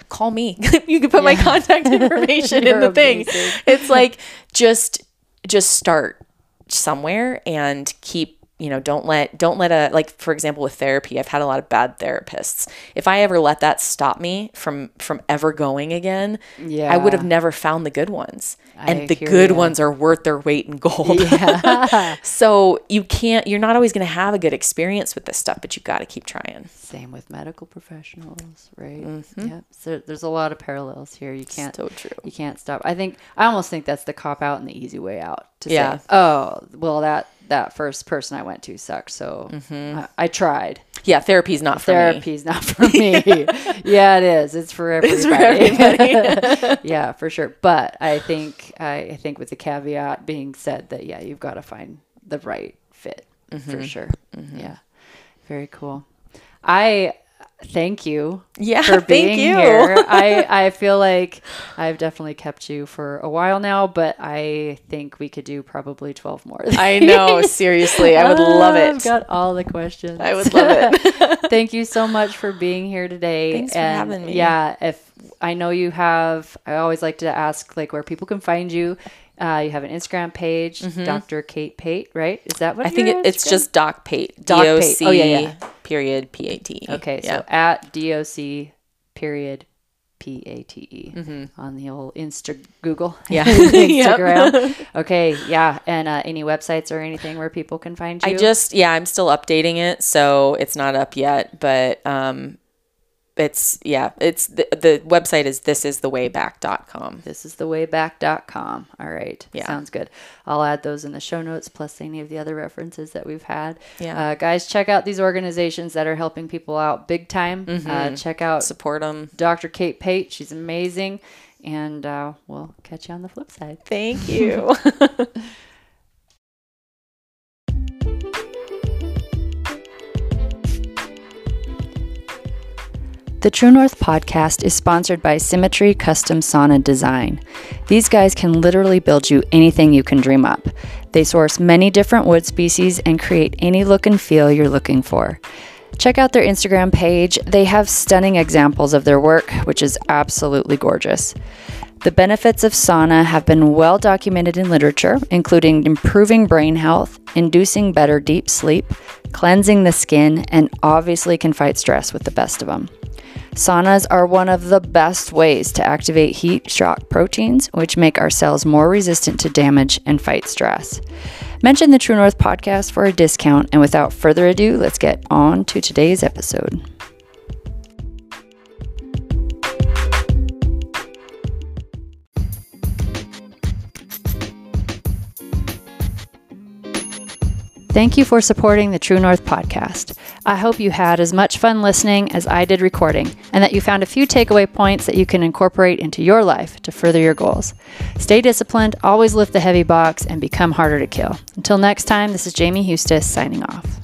call me. *laughs* You can put my contact *laughs* information in the thing. it's like just just start somewhere and keep you know don't let don't let a like for example with therapy i've had a lot of bad therapists if i ever let that stop me from from ever going again yeah. i would have never found the good ones and the good ya. ones are worth their weight in gold yeah. *laughs* so you can't you're not always going to have a good experience with this stuff but you've got to keep trying Same with medical professionals, right? Mm-hmm. Yeah. So there's a lot of parallels here. You can't so true you can't stop. I think I almost think that's the cop out and the easy way out to Yeah. say, "Oh, well that that first person I went to sucked, so I, I tried. yeah therapy's not for me Therapy's not for me. *laughs* *laughs* yeah, it is. It's for everybody. for everybody. *laughs* yeah, for sure. But I think I, I think with the caveat being said that yeah, you've got to find the right fit Mm-hmm. for sure. Yeah, very cool. I thank you Yeah, for *laughs* thank being you. here. I *laughs* I feel like I've definitely kept you for a while now, but I think we could do probably twelve more. i know seriously i would love *laughs* it. I've got all the questions. i would love it Thank you so much for being here today. Thanks for having me. Yeah, if I know you have, I always like to ask like where people can find you. Uh, you have an Instagram page, Dr. Kate Pate, right? Is that what Mm-hmm. i think it, it's Instagram- just doc pate Doc Pate. Oh, yeah, yeah. period p-a-t okay. yeah So at doc period p a t e on the old Insta Google, Mm-hmm. *laughs* Yeah. Instagram. *laughs* okay, yeah, and uh, any websites or anything where people can find you. I just yeah, I'm still updating it, so it's not up yet. But um, it's yeah, it's the, the website is thisisthewayback.com. This is thewayback.com. All right. Yeah. Sounds good. I'll add those in the show notes plus any of the other references that we've had. Yeah. Uh, guys, check out these organizations that are helping people out big time. Uh, check out Support them. Dr. Kate Pate. She's amazing. And uh, we'll catch you on the flip side. Thank *laughs* you. *laughs* The True North podcast is sponsored by Symmetry Custom Sauna Design. These guys can literally build you anything you can dream up. They source many different wood species and create any look and feel you're looking for. Check out their Instagram page. They have stunning examples of their work, which is absolutely gorgeous. The benefits of sauna have been well documented in literature, including improving brain health, inducing better deep sleep, cleansing the skin, and obviously can fight stress with the best of them. Saunas are one of the best ways to activate heat shock proteins, which make our cells more resistant to damage and fight stress. Mention the True North podcast for a discount, and without further ado, let's get on to today's episode. Thank you for supporting the True North podcast. I hope you had as much fun listening as I did recording, and that you found a few takeaway points that you can incorporate into your life to further your goals. Stay disciplined, always lift the heavy box, and become harder to kill. Until next time, this is Jaime Huestis signing off.